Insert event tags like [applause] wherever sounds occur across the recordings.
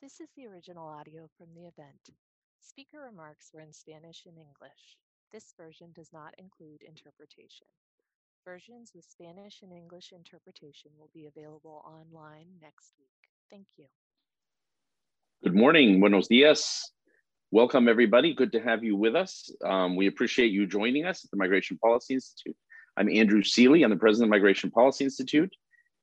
This is the original audio from the event. Speaker remarks were in Spanish and English. This version does not include interpretation. Versions with Spanish and English interpretation will be available online next week. Thank you. Good morning. Buenos dias. Welcome, everybody. Good to have you with us. Um, we appreciate you joining us at the Migration Policy Institute. I'm Andrew Selee. I'm the president of Migration Policy Institute.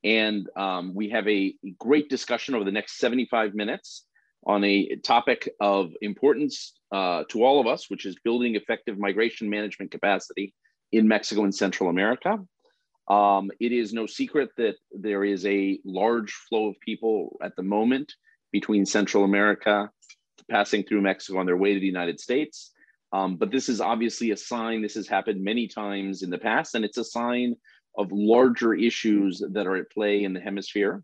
And um, we have a great discussion over the next 75 minutes on a topic of importance uh, to all of us, which is building effective migration management capacity in Mexico and Central America. Um, it is no secret that there is a large flow of people at the moment between Central America passing through Mexico on their way to the United States. Um, but this is obviously a sign, this has happened many times in the past, and it's a sign of larger issues that are at play in the hemisphere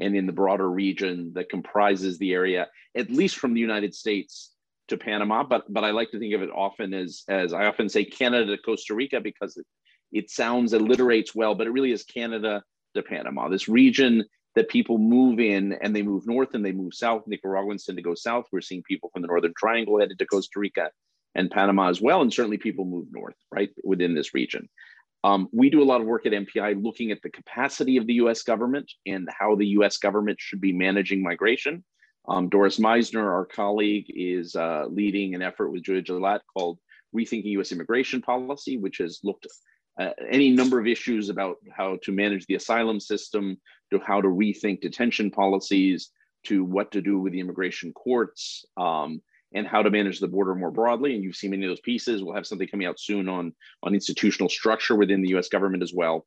and in the broader region that comprises the area, at least from the United States to Panama. But but I like to think of it often as as I often say Canada to Costa Rica because it, it sounds alliterates well, but it really is Canada to Panama. This region that people move in and they move north and they move south. Nicaraguans tend to go south. We're seeing people from the Northern Triangle headed to Costa Rica and Panama as well. And certainly people move north, right, within this region. Um, we do a lot of work at MPI looking at the capacity of the US government and how the US government should be managing migration. Um, Doris Meissner, our colleague, is uh, leading an effort with Julia Gelatt called Rethinking US Immigration Policy, which has looked at any number of issues about how to manage the asylum system, to how to rethink detention policies, to what to do with the immigration courts, um, and how to manage the border more broadly. And you've seen many of those pieces. We'll have something coming out soon on, on institutional structure within the US government as well.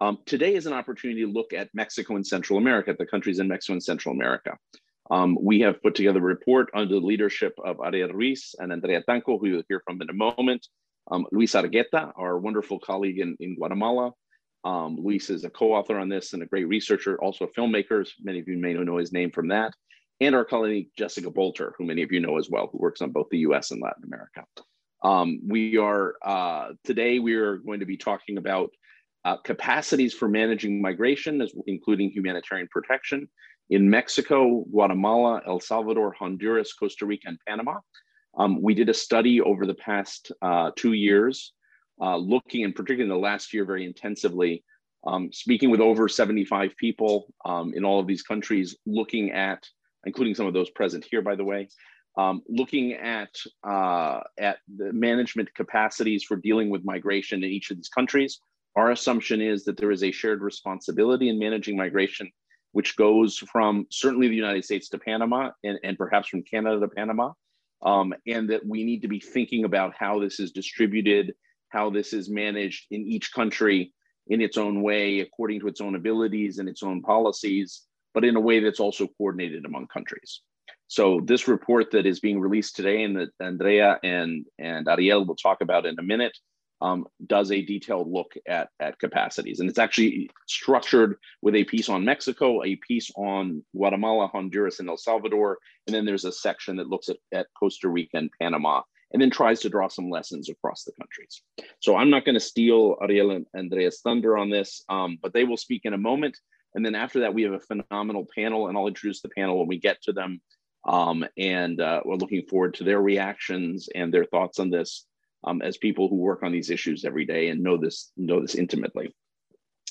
Um, today is an opportunity to look at Mexico and Central America, the countries in Mexico and Central America. Um, we have put together a report under the leadership of Ariel Ruiz and Andrea Tanco, who you'll hear from in a moment. Um, Luis Argueta, our wonderful colleague in, in Guatemala. Um, Luis is a co-author on this and a great researcher, also a filmmaker. Many of you may know his name from that and our colleague Jessica Bolter, who many of you know as well, who works on both the US and Latin America. Um, we are, uh, today we are going to be talking about uh, capacities for managing migration, as, including humanitarian protection in Mexico, Guatemala, El Salvador, Honduras, Costa Rica, and Panama. Um, we did a study over the past uh, two years, uh, looking, and particularly in the last year very intensively, um, speaking with over 75 people um, in all of these countries, looking at including some of those present here, by the way, um, looking at, uh, at the management capacities for dealing with migration in each of these countries. Our assumption is that there is a shared responsibility in managing migration, which goes from certainly the United States to Panama and, and perhaps from Canada to Panama. Um, and that we need to be thinking about how this is distributed, how this is managed in each country in its own way, according to its own abilities and its own policies, but in a way that's also coordinated among countries. So this report that is being released today and that Andrea and, and Ariel will talk about in a minute um, does a detailed look at, at capacities. And it's actually structured with a piece on Mexico, a piece on Guatemala, Honduras, and El Salvador. And then there's a section that looks at, at Costa Rica and Panama and then tries to draw some lessons across the countries. So I'm not going to steal Ariel and Andrea's thunder on this, um, but they will speak in a moment. And then after that, we have a phenomenal panel, and I'll introduce the panel when we get to them. Um, and uh, we're looking forward to their reactions and their thoughts on this um, as people who work on these issues every day and know this know this intimately.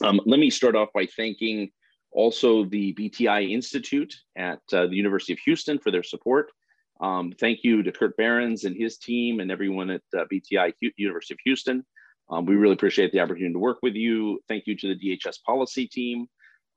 Um, let me start off by thanking also the BTI Institute at uh, the University of Houston for their support. Um, thank you to Kurt Behrens and his team and everyone at uh, BTI University of Houston. Um, we really appreciate the opportunity to work with you. Thank you to the DHS policy team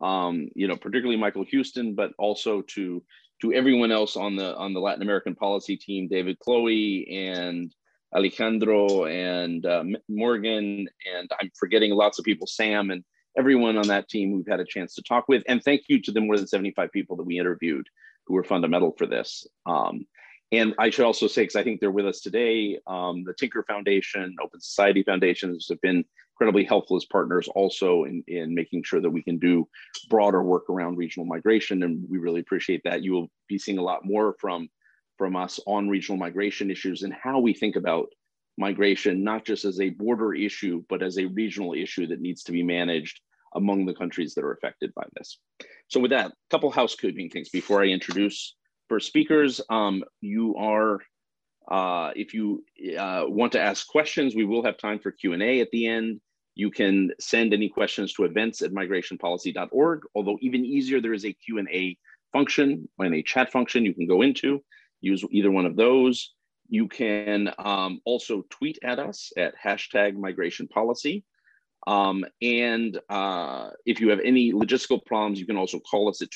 um, you know, particularly Michael Houston, but also to to everyone else on the on the Latin American policy team, David Chloe and Alejandro and uh, Morgan, and I'm forgetting lots of people, Sam and everyone on that team we've had a chance to talk with. And thank you to the more than 75 people that we interviewed who were fundamental for this. Um, and I should also say, because I think they're with us today, um, the Tinker Foundation, Open Society Foundations have been incredibly helpful as partners also in, in making sure that we can do broader work around regional migration. And we really appreciate that. You will be seeing a lot more from, from us on regional migration issues and how we think about migration, not just as a border issue, but as a regional issue that needs to be managed among the countries that are affected by this. So with that, a couple housekeeping things before I introduce for speakers, um, you are, uh, if you uh, want to ask questions, we will have time for Q&A at the end. You can send any questions to events at migrationpolicy.org, although even easier, there is a Q&A function and a chat function you can go into, use either one of those. You can um, also tweet at us at hashtag migration policy. Um, and uh, if you have any logistical problems, you can also call us at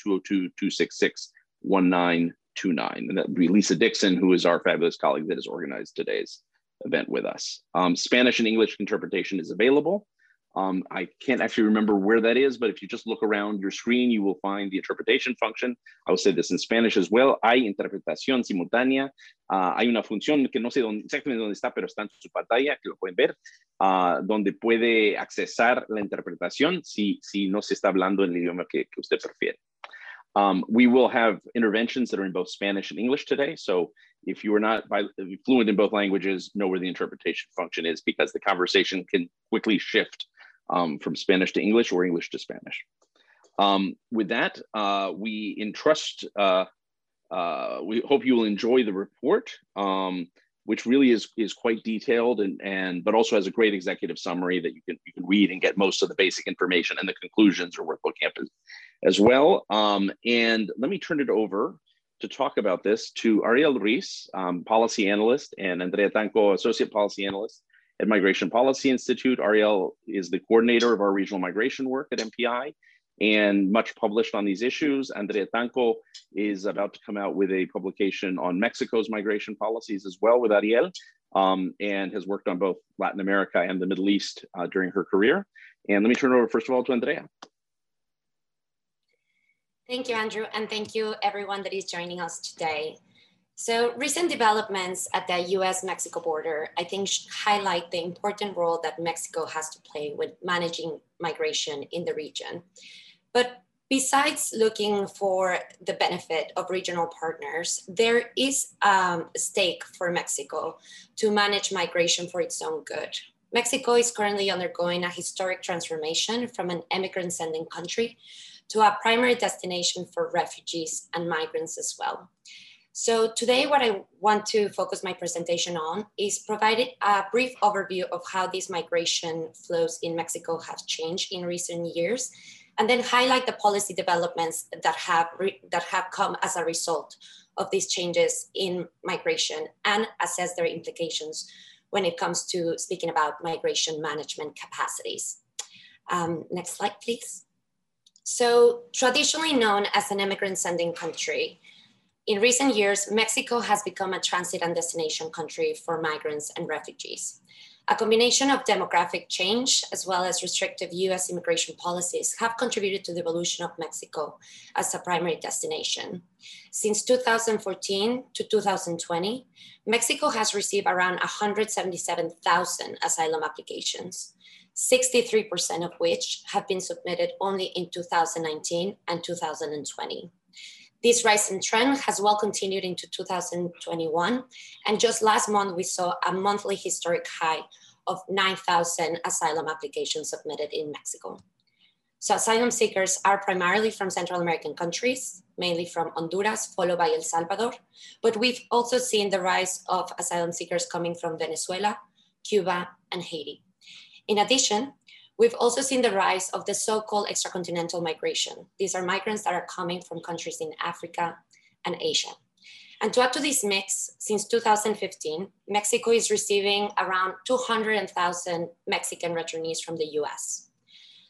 202-266-1929. And that would be Lisa Dixon, who is our fabulous colleague that has organized today's event with us. Um, Spanish and English interpretation is available. Um, I can't actually remember where that is, but if you just look around your screen, you will find the interpretation function. I will say this in Spanish as well. Hay interpretación simultánea. Uh, hay una función que no sé dónde, exactamente dónde está, pero está en su pantalla, que lo pueden ver, uh, donde puede accesar la interpretación si, si no se está hablando en el idioma que, que usted prefiere. Um, we will have interventions that are in both Spanish and English today. So if you are not by, fluent in both languages, know where the interpretation function is because the conversation can quickly shift um, from Spanish to English or English to Spanish. Um, with that, uh, we entrust, uh, uh, we hope you will enjoy the report, um, which really is, is quite detailed and, and but also has a great executive summary that you can, you can read and get most of the basic information and the conclusions are worth looking at as, as well. Um, and let me turn it over to talk about this to Ariel Ruiz, um, policy analyst, and Andrea Tanco, associate policy analyst at Migration Policy Institute. Ariel is the coordinator of our regional migration work at MPI and much published on these issues. Andrea Tanco is about to come out with a publication on Mexico's migration policies as well with Ariel um, and has worked on both Latin America and the Middle East uh, during her career. And let me turn it over first of all to Andrea. Thank you, Andrew, and thank you everyone that is joining us today. So recent developments at the US-Mexico border, I think highlight the important role that Mexico has to play with managing migration in the region. But besides looking for the benefit of regional partners, there is um, a stake for Mexico to manage migration for its own good. Mexico is currently undergoing a historic transformation from an immigrant sending country to a primary destination for refugees and migrants as well. So today what I want to focus my presentation on is provide a brief overview of how these migration flows in Mexico have changed in recent years, and then highlight the policy developments that have, that have come as a result of these changes in migration and assess their implications when it comes to speaking about migration management capacities. Um, next slide, please. So traditionally known as an immigrant sending country, in recent years, Mexico has become a transit and destination country for migrants and refugees. A combination of demographic change as well as restrictive US immigration policies have contributed to the evolution of Mexico as a primary destination. Since 2014 to 2020, Mexico has received around 177,000 asylum applications, 63% of which have been submitted only in 2019 and 2020. This rising trend has well continued into 2021. And just last month, we saw a monthly historic high of 9,000 asylum applications submitted in Mexico. So asylum seekers are primarily from Central American countries, mainly from Honduras, followed by El Salvador. But we've also seen the rise of asylum seekers coming from Venezuela, Cuba, and Haiti. In addition, We've also seen the rise of the so-called extracontinental migration. These are migrants that are coming from countries in Africa and Asia. And to add to this mix, since 2015, Mexico is receiving around 200,000 Mexican returnees from the US.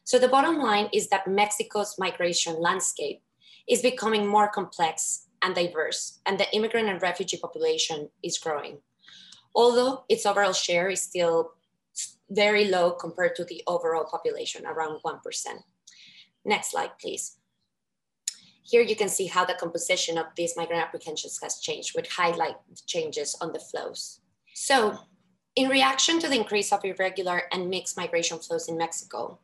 So the bottom line is that Mexico's migration landscape is becoming more complex and diverse, and the immigrant and refugee population is growing. Although its overall share is still very low compared to the overall population, around 1%. Next slide, please. Here you can see how the composition of these migrant apprehensions has changed, which highlight changes on the flows. So in reaction to the increase of irregular and mixed migration flows in Mexico,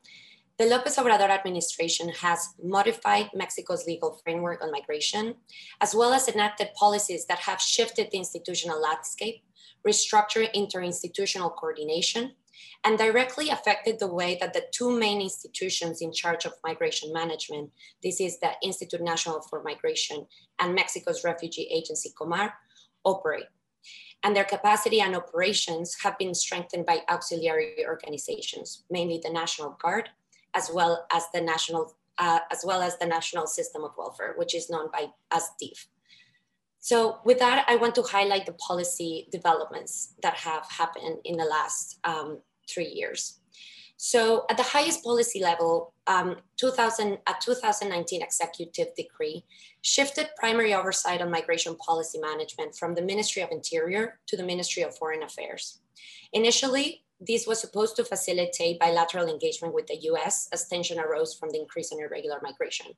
the Lopez Obrador administration has modified Mexico's legal framework on migration, as well as enacted policies that have shifted the institutional landscape, restructured interinstitutional coordination, and directly affected the way that the two main institutions in charge of migration management, this is the Institute National for Migration and Mexico's Refugee Agency, COMAR, operate. And their capacity and operations have been strengthened by auxiliary organizations, mainly the National Guard, as well as the National, uh, as well as the National System of Welfare, which is known by as DIF. So with that, I want to highlight the policy developments that have happened in the last um, three years. So at the highest policy level, um, 2000, a 2019 executive decree shifted primary oversight on migration policy management from the Ministry of Interior to the Ministry of Foreign Affairs. Initially, this was supposed to facilitate bilateral engagement with the US as tension arose from the increase in irregular migration.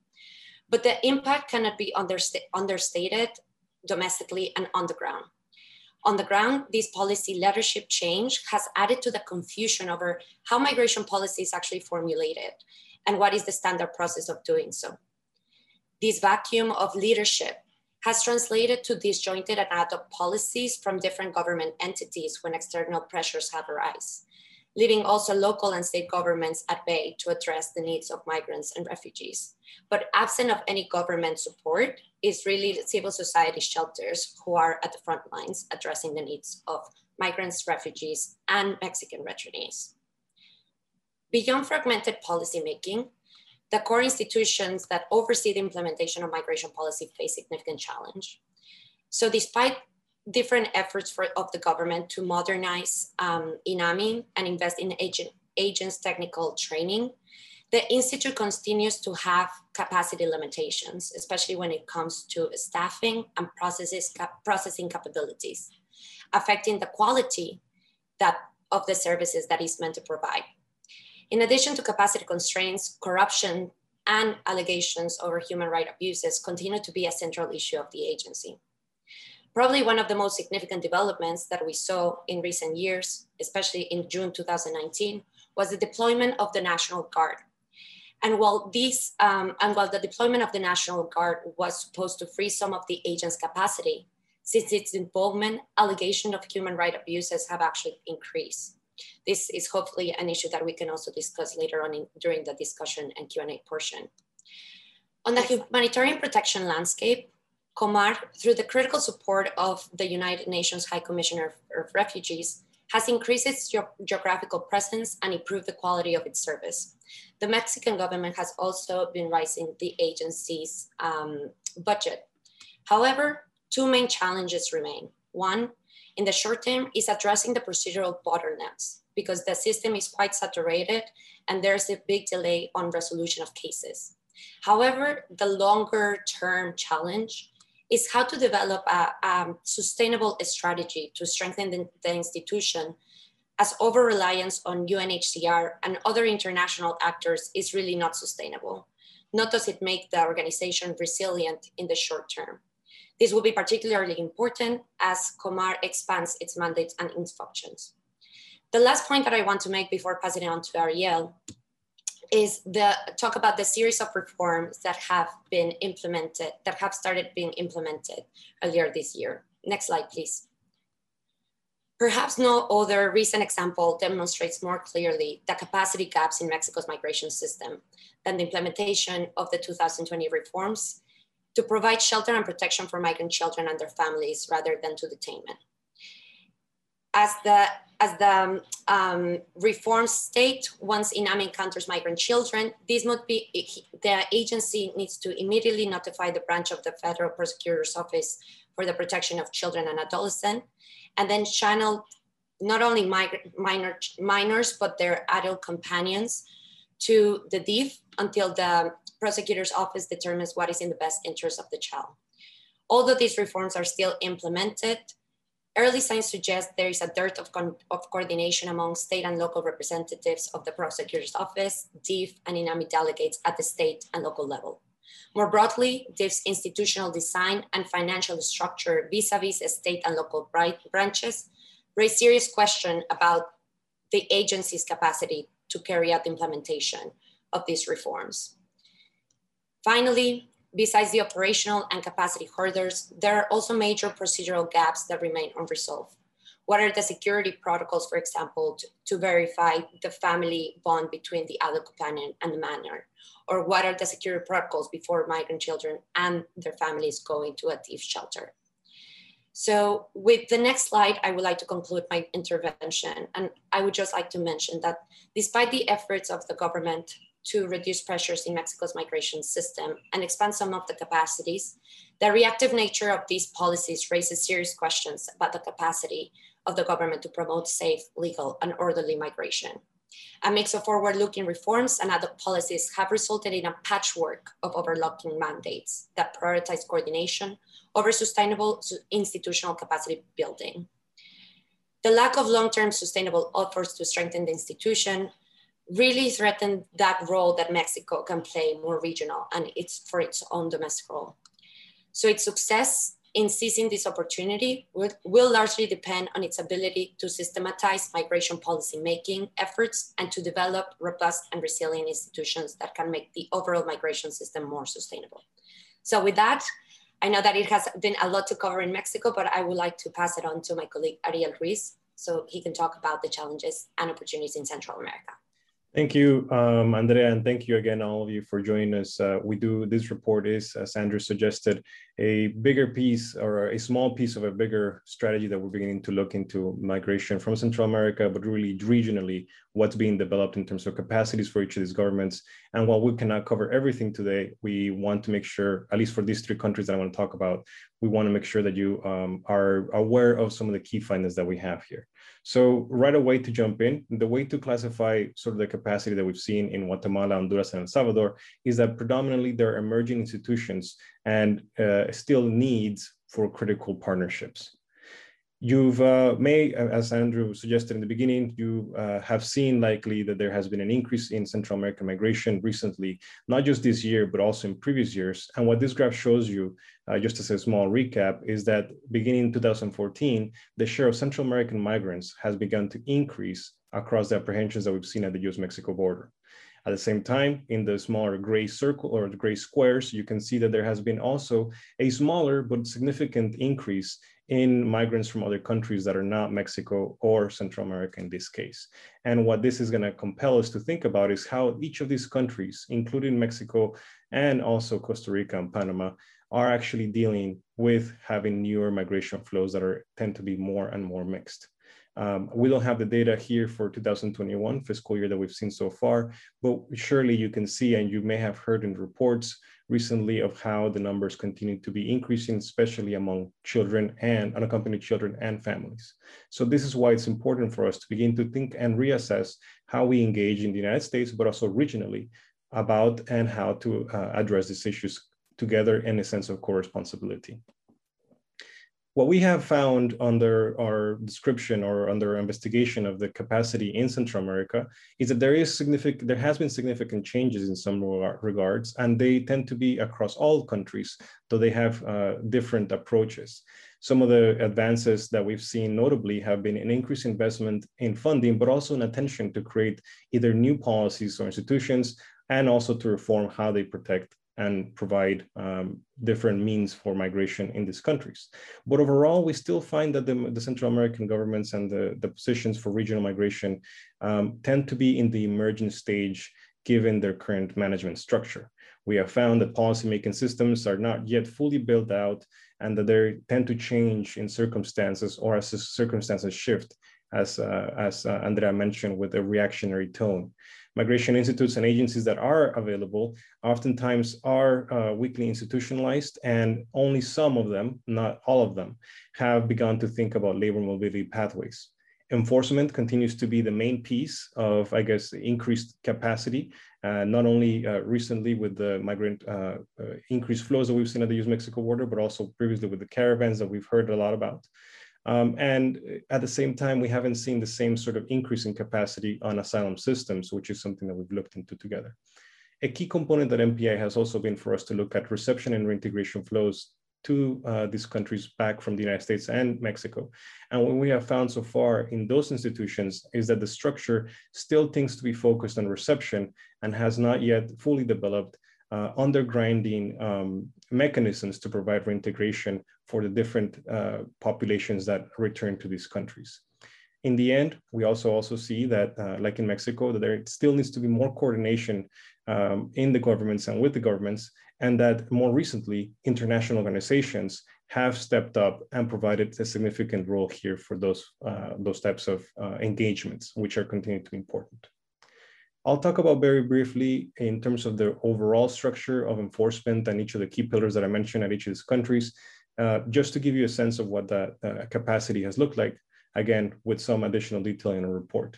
But the impact cannot be underst understated domestically and on the ground. On the ground, this policy leadership change has added to the confusion over how migration policy is actually formulated and what is the standard process of doing so. This vacuum of leadership has translated to disjointed and ad hoc policies from different government entities when external pressures have arisen, leaving also local and state governments at bay to address the needs of migrants and refugees. But absent of any government support is really civil society shelters who are at the front lines addressing the needs of migrants, refugees, and Mexican returnees. Beyond fragmented policymaking, the core institutions that oversee the implementation of migration policy face significant challenge. So despite different efforts for, of the government to modernize um, INAMI and invest in agent, agents technical training, the Institute continues to have capacity limitations, especially when it comes to staffing and processes, processing capabilities, affecting the quality that, of the services that is meant to provide. In addition to capacity constraints, corruption and allegations over human rights abuses continue to be a central issue of the agency. Probably one of the most significant developments that we saw in recent years, especially in June 2019, was the deployment of the National Guard. And while this, um, and while the deployment of the National Guard was supposed to free some of the agent's capacity, since its involvement, allegations of human rights abuses have actually increased. This is hopefully an issue that we can also discuss later on in, during the discussion and Q&A portion. On the humanitarian protection landscape, Comar, through the critical support of the United Nations High Commissioner of Refugees, has increased its ge geographical presence and improved the quality of its service. The Mexican government has also been raising the agency's um, budget. However, two main challenges remain. One, in the short term is addressing the procedural bottlenecks because the system is quite saturated and there's a big delay on resolution of cases. However, the longer term challenge is how to develop a, a sustainable strategy to strengthen the, the institution as over reliance on UNHCR and other international actors is really not sustainable. Not does it make the organization resilient in the short term. This will be particularly important as Comar expands its mandates and its functions. The last point that I want to make before passing it on to Ariel is the talk about the series of reforms that have been implemented, that have started being implemented earlier this year. Next slide, please. Perhaps no other recent example demonstrates more clearly the capacity gaps in Mexico's migration system than the implementation of the 2020 reforms to provide shelter and protection for migrant children and their families rather than to detainment. As the, as the um, reform state, once INAMI encounters migrant children, this must be, the agency needs to immediately notify the branch of the Federal Prosecutor's Office for the Protection of Children and Adolescents, and then channel not only minor, minors, but their adult companions to the DIF until the prosecutor's office determines what is in the best interest of the child. Although these reforms are still implemented, early signs suggest there is a dearth of, of coordination among state and local representatives of the prosecutor's office, DIF, and INAMI delegates at the state and local level. More broadly, DIF's institutional design and financial structure vis-a-vis -vis state and local branches raise serious question about the agency's capacity to carry out the implementation of these reforms. Finally, besides the operational and capacity hurdles, there are also major procedural gaps that remain unresolved. What are the security protocols, for example, to, to verify the family bond between the adult companion and the minor? Or what are the security protocols before migrant children and their families go into a DIF shelter? So with the next slide, I would like to conclude my intervention. And I would just like to mention that despite the efforts of the government to reduce pressures in Mexico's migration system and expand some of the capacities, the reactive nature of these policies raises serious questions about the capacity of the government to promote safe, legal, and orderly migration. A mix of forward-looking reforms and other policies have resulted in a patchwork of overlapping mandates that prioritize coordination over sustainable institutional capacity building. The lack of long-term sustainable efforts to strengthen the institution really threaten that role that Mexico can play more regional and it's for its own domestic role. So its success in seizing this opportunity will, will largely depend on its ability to systematize migration policy making efforts and to develop robust and resilient institutions that can make the overall migration system more sustainable. So with that, I know that it has been a lot to cover in Mexico, but I would like to pass it on to my colleague Ariel Ruiz so he can talk about the challenges and opportunities in Central America. Thank you, um, Andrea, and thank you again, all of you, for joining us. Uh, we do this report is, as Andrew suggested, a bigger piece or a small piece of a bigger strategy that we're beginning to look into migration from Central America, but really regionally, what's being developed in terms of capacities for each of these governments. And while we cannot cover everything today, we want to make sure, at least for these three countries that I want to talk about, we want to make sure that you um, are aware of some of the key findings that we have here. So right away to jump in, the way to classify sort of the capacity that we've seen in Guatemala, Honduras, and El Salvador is that predominantly they're emerging institutions and uh, still needs for critical partnerships. You've uh, may, as Andrew suggested in the beginning, you uh, have seen likely that there has been an increase in Central American migration recently, not just this year, but also in previous years. And what this graph shows you, uh, just as a small recap, is that beginning in 2014, the share of Central American migrants has begun to increase across the apprehensions that we've seen at the US-Mexico border. At the same time, in the smaller gray circle or the gray squares, you can see that there has been also a smaller but significant increase in migrants from other countries that are not Mexico or Central America in this case. And what this is going to compel us to think about is how each of these countries, including Mexico and also Costa Rica and Panama, are actually dealing with having newer migration flows that are tend to be more and more mixed. Um, we don't have the data here for 2021 fiscal year that we've seen so far, but surely you can see, and you may have heard in reports recently of how the numbers continue to be increasing, especially among children and unaccompanied children and families. So this is why it's important for us to begin to think and reassess how we engage in the United States, but also regionally about and how to uh, address these issues together in a sense of co-responsibility. What we have found under our description or under investigation of the capacity in Central America is that there is significant, there has been significant changes in some regards, and they tend to be across all countries, though they have uh, different approaches. Some of the advances that we've seen notably have been an increased investment in funding, but also an attention to create either new policies or institutions, and also to reform how they protect and provide um, different means for migration in these countries. But overall, we still find that the, the Central American governments and the, the positions for regional migration um, tend to be in the emergent stage given their current management structure. We have found that policymaking systems are not yet fully built out and that they tend to change in circumstances or as circumstances shift, as, uh, as uh, Andrea mentioned, with a reactionary tone migration institutes and agencies that are available oftentimes are uh, weakly institutionalized and only some of them, not all of them, have begun to think about labor mobility pathways. Enforcement continues to be the main piece of, I guess, increased capacity, uh, not only uh, recently with the migrant uh, uh, increased flows that we've seen at the US-Mexico border, but also previously with the caravans that we've heard a lot about. Um, and at the same time, we haven't seen the same sort of increase in capacity on asylum systems, which is something that we've looked into together. A key component that MPI has also been for us to look at reception and reintegration flows to uh, these countries back from the United States and Mexico. And what we have found so far in those institutions is that the structure still tends to be focused on reception and has not yet fully developed uh, undergrinding um, mechanisms to provide reintegration for the different uh, populations that return to these countries. In the end, we also also see that, uh, like in Mexico, that there still needs to be more coordination um, in the governments and with the governments, and that more recently, international organizations have stepped up and provided a significant role here for those, uh, those types of uh, engagements, which are continuing to be important. I'll talk about very briefly in terms of the overall structure of enforcement and each of the key pillars that I mentioned at each of these countries, uh, just to give you a sense of what that uh, capacity has looked like, again, with some additional detail in a report.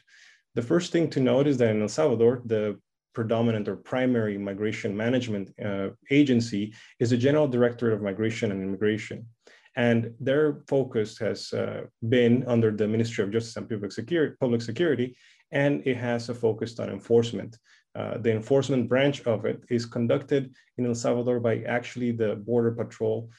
The first thing to note is that in El Salvador, the predominant or primary migration management uh, agency is the General Directorate of Migration and Immigration. And their focus has uh, been under the Ministry of Justice and Public Security, Public Security and it has a focus on enforcement. Uh, the enforcement branch of it is conducted in El Salvador by actually the Border Patrol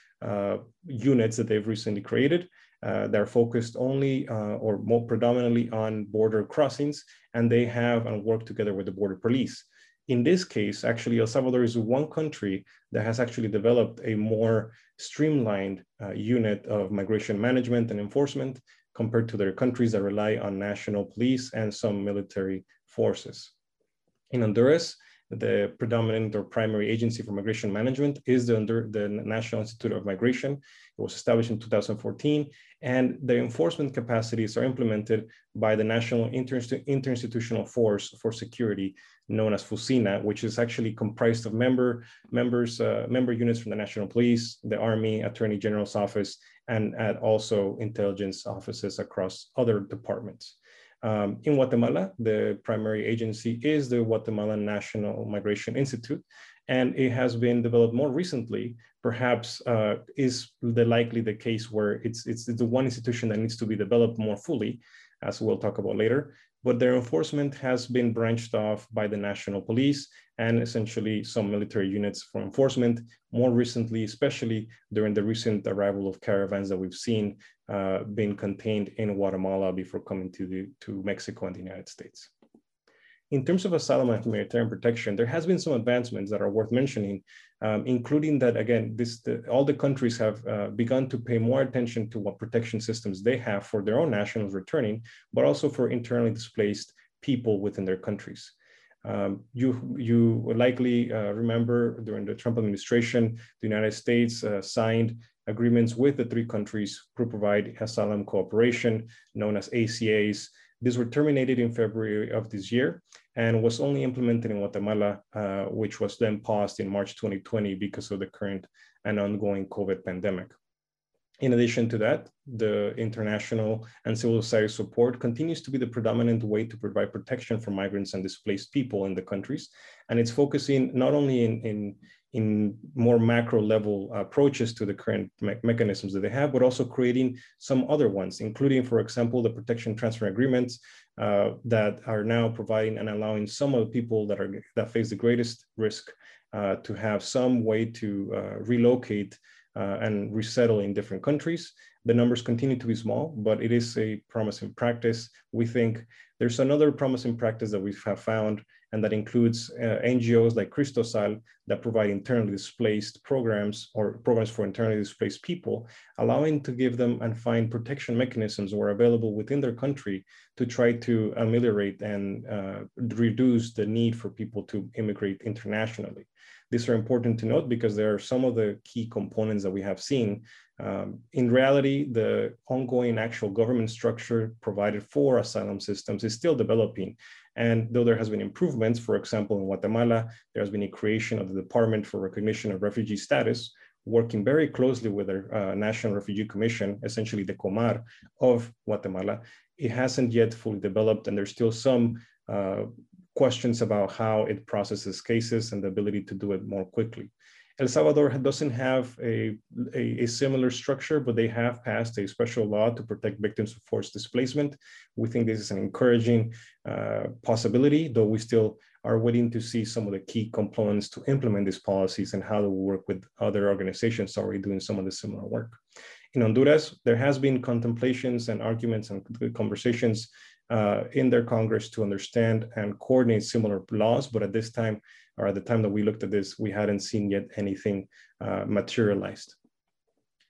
units that they've recently created. Uh, they're focused only uh, or more predominantly on border crossings, and they have and work together with the border police. In this case, actually, El Salvador is one country that has actually developed a more streamlined uh, unit of migration management and enforcement compared to their countries that rely on national police and some military forces. In Honduras, the predominant or primary agency for migration management is the, the National Institute of Migration. It was established in 2014, and the enforcement capacities are implemented by the National Inter Interinstitutional Force for Security, known as FUSINA, which is actually comprised of member members, uh, member units from the National Police, the Army, Attorney General's Office, and at also intelligence offices across other departments. Um, in Guatemala, the primary agency is the Guatemalan National Migration Institute, and it has been developed more recently, perhaps uh, is the likely the case where it's, it's the one institution that needs to be developed more fully, as we'll talk about later, but their enforcement has been branched off by the national police and essentially some military units for enforcement. More recently, especially during the recent arrival of caravans that we've seen uh, being contained in Guatemala before coming to, the, to Mexico and the United States. In terms of asylum and humanitarian protection, there has been some advancements that are worth mentioning, um, including that, again, this, the, all the countries have uh, begun to pay more attention to what protection systems they have for their own nationals returning, but also for internally displaced people within their countries. Um, you, you likely uh, remember during the Trump administration, the United States uh, signed agreements with the three countries who provide asylum cooperation, known as ACAs. These were terminated in February of this year and was only implemented in Guatemala, uh, which was then paused in March 2020 because of the current and ongoing COVID pandemic. In addition to that, the international and civil society support continues to be the predominant way to provide protection for migrants and displaced people in the countries. And it's focusing not only in, in, in more macro level approaches to the current me mechanisms that they have, but also creating some other ones, including, for example, the protection transfer agreements uh, that are now providing and allowing some of the people that are that face the greatest risk uh, to have some way to uh, relocate uh, and resettle in different countries. The numbers continue to be small, but it is a promising practice. We think there's another promising practice that we have found, and that includes uh, NGOs like Cristosal that provide internally displaced programs or programs for internally displaced people, allowing to give them and find protection mechanisms where available within their country to try to ameliorate and uh, reduce the need for people to immigrate internationally. These are important to note because there are some of the key components that we have seen. Um, in reality, the ongoing actual government structure provided for asylum systems is still developing. And though there has been improvements, for example, in Guatemala, there has been a creation of the Department for Recognition of Refugee Status, working very closely with the uh, National Refugee Commission, essentially the COMAR of Guatemala. It hasn't yet fully developed, and there's still some uh, questions about how it processes cases and the ability to do it more quickly. El Salvador doesn't have a, a, a, similar structure, but they have passed a special law to protect victims of forced displacement. We think this is an encouraging uh, possibility, though we still are waiting to see some of the key components to implement these policies and how to work with other organizations already doing some of the similar work. In Honduras, there has been contemplations and arguments and conversations uh, in their Congress to understand and coordinate similar laws. But at this time, or at the time that we looked at this, we hadn't seen yet anything uh, materialized.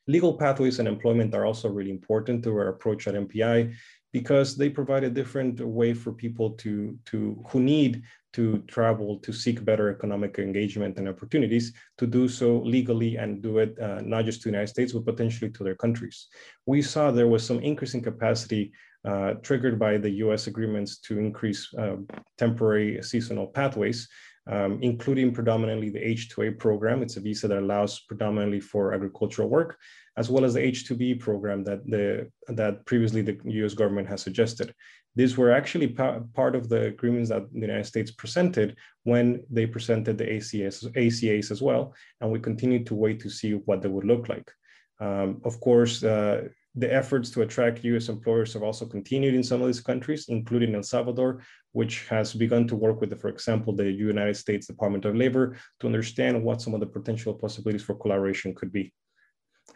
Legal pathways and employment are also really important to our approach at MPI because they provide a different way for people to, to who need to travel to seek better economic engagement and opportunities to do so legally and do it uh, not just to the United States, but potentially to their countries. We saw there was some increase in capacity uh, triggered by the US agreements to increase uh, temporary seasonal pathways, um, including predominantly the H-2A program. It's a visa that allows predominantly for agricultural work, as well as the H-2B program that, the, that previously the US government has suggested. These were actually part of the agreements that the United States presented when they presented the ACAs, ACAs as well, and we continue to wait to see what they would look like. Um, of course, uh, the efforts to attract US employers have also continued in some of these countries, including El Salvador, which has begun to work with, for example, the United States Department of Labor to understand what some of the potential possibilities for collaboration could be.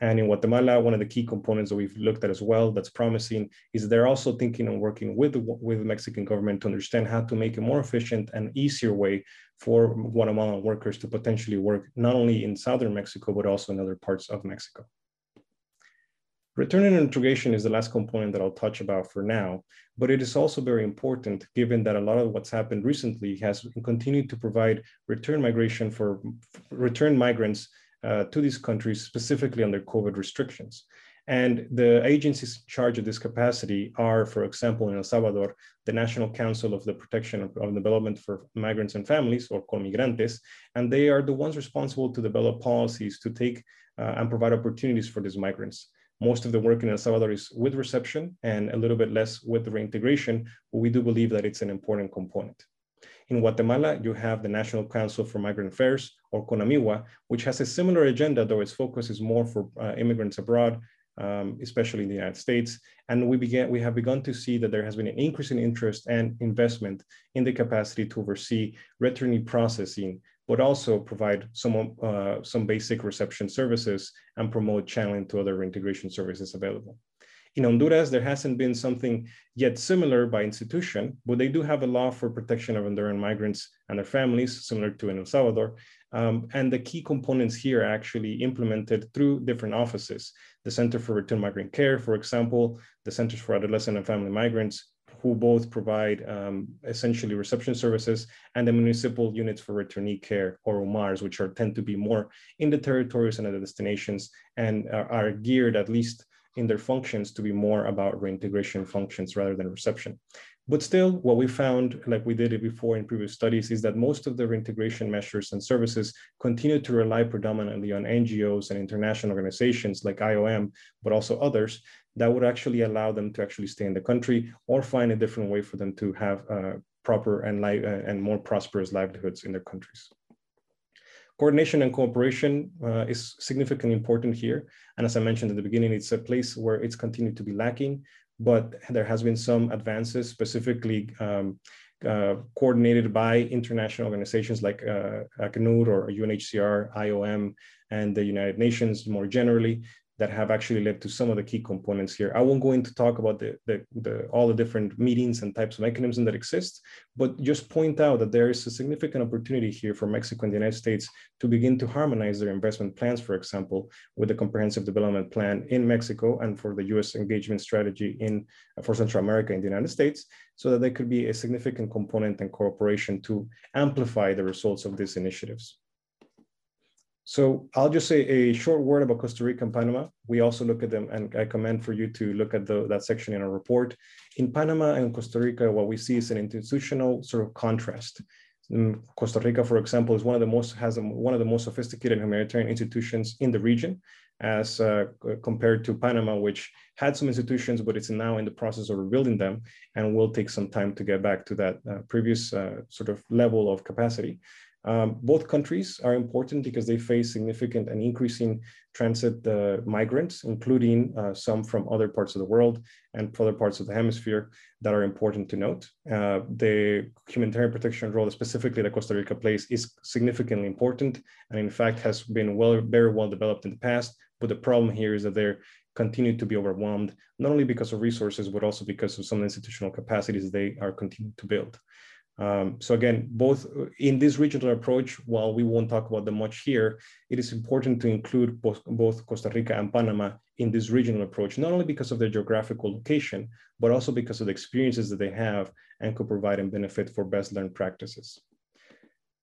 And in Guatemala, one of the key components that we've looked at as well that's promising is they're also thinking and working with with the Mexican government to understand how to make a more efficient and easier way for Guatemalan workers to potentially work not only in southern Mexico, but also in other parts of Mexico. Return and integration is the last component that I'll touch about for now, but it is also very important given that a lot of what's happened recently has continued to provide return migration for return migrants uh, to these countries, specifically under COVID restrictions. And the agencies in charge of this capacity are, for example, in El Salvador, the National Council of the Protection of, Development for Migrants and Families, or Comigrantes, and they are the ones responsible to develop policies to take uh, and provide opportunities for these migrants. Most of the work in El Salvador is with reception and a little bit less with reintegration, but we do believe that it's an important component. In Guatemala, you have the National Council for Migrant Affairs, or CONAMIGUA, which has a similar agenda, though its focus is more for uh, immigrants abroad, um, especially in the United States. And we began, we have begun to see that there has been an increase in interest and investment in the capacity to oversee returnee processing but also provide some, uh, some basic reception services and promote channeling to other integration services available. In Honduras, there hasn't been something yet similar by institution, but they do have a law for protection of Honduran migrants and their families, similar to in El Salvador. Um, and the key components here are actually implemented through different offices. The Center for Return Migrant Care, for example, the Centers for Adolescent and Family Migrants, who both provide um, essentially reception services and the municipal units for returnee care or UMARs, which are tend to be more in the territories and at the destinations and are, are geared at least in their functions to be more about reintegration functions rather than reception. But still, what we found, like we did it before in previous studies, is that most of the reintegration measures and services continue to rely predominantly on NGOs and international organizations like IOM, but also others that would actually allow them to actually stay in the country or find a different way for them to have uh, proper and, li- uh, and more prosperous livelihoods in their countries. Coordination and cooperation uh, is significantly important here. And as I mentioned at the beginning, it's a place where it's continued to be lacking but there has been some advances specifically um, uh, coordinated by international organizations like uh, ACNUR or UNHCR, IOM, and the United Nations more generally that have actually led to some of the key components here. I won't go into talk about the, the, the, all the different meetings and types of mechanisms that exist, but just point out that there is a significant opportunity here for Mexico and the United States to begin to harmonize their investment plans, for example, with the Comprehensive Development Plan in Mexico and for the US engagement strategy in for Central America in the United States, so that there could be a significant component and cooperation to amplify the results of these initiatives. So I'll just say a short word about Costa Rica and Panama. We also look at them and I commend for you to look at the, that section in our report. In Panama and Costa Rica, what we see is an institutional sort of contrast. In Costa Rica, for example, is one of the most has a, one of the most sophisticated humanitarian institutions in the region, as uh, compared to Panama, which had some institutions, but it's now in the process of rebuilding them, and will take some time to get back to that uh, previous uh, sort of level of capacity. Um, both countries are important because they face significant and increasing transit uh, migrants, including uh, some from other parts of the world and other parts of the hemisphere that are important to note. Uh, the humanitarian protection role, specifically that Costa Rica plays, is significantly important and in fact has been well, very well developed in the past. But the problem here is that they're continue to be overwhelmed, not only because of resources, but also because of some institutional capacities they are continuing to build. Um, so again, both uh, in this regional approach, while we won't talk about them much here, it is important to include both, both Costa Rica and Panama in this regional approach, not only because of their geographical location, but also because of the experiences that they have and could provide and benefit for best learned practices.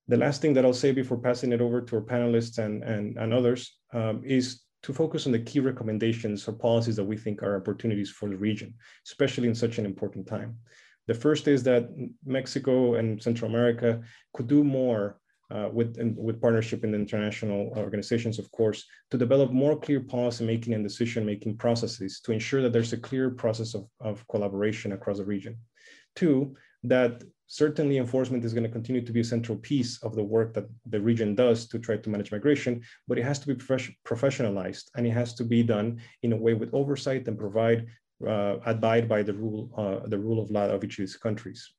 The last thing that I'll say before passing it over to our panelists and, and, and others um, is to focus on the key recommendations or policies that we think are opportunities for the region, especially in such an important time. The first is that Mexico and Central America could do more uh, with, with partnership in the international organizations, of course, to develop more clear policy making and decision making processes to ensure that there's a clear process of, of collaboration across the region. Two, that certainly enforcement is going to continue to be a central piece of the work that the region does to try to manage migration, but it has to be professionalized and it has to be done in a way with oversight and provide abide by the rule, uh, the rule of law of each of these countries.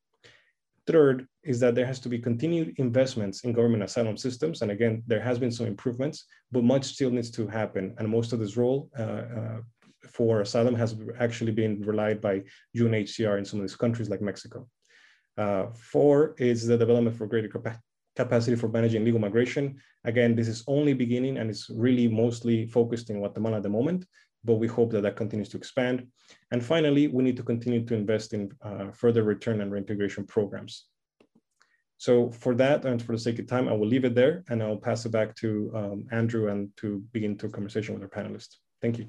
Third is that there has to be continued investments in government asylum systems. And again, there has been some improvements, but much still needs to happen. And most of this role uh, uh, for asylum has actually been relied by UNHCR in some of these countries like Mexico. Uh, four is the development for greater capa capacity for managing legal migration. Again, this is only beginning and it's really mostly focused in Guatemala at the moment but we hope that that continues to expand. And finally, we need to continue to invest in uh, further return and reintegration programs. So for that, and for the sake of time, I will leave it there and I'll pass it back to um, Andrew and to begin to a conversation with our panelists. Thank you.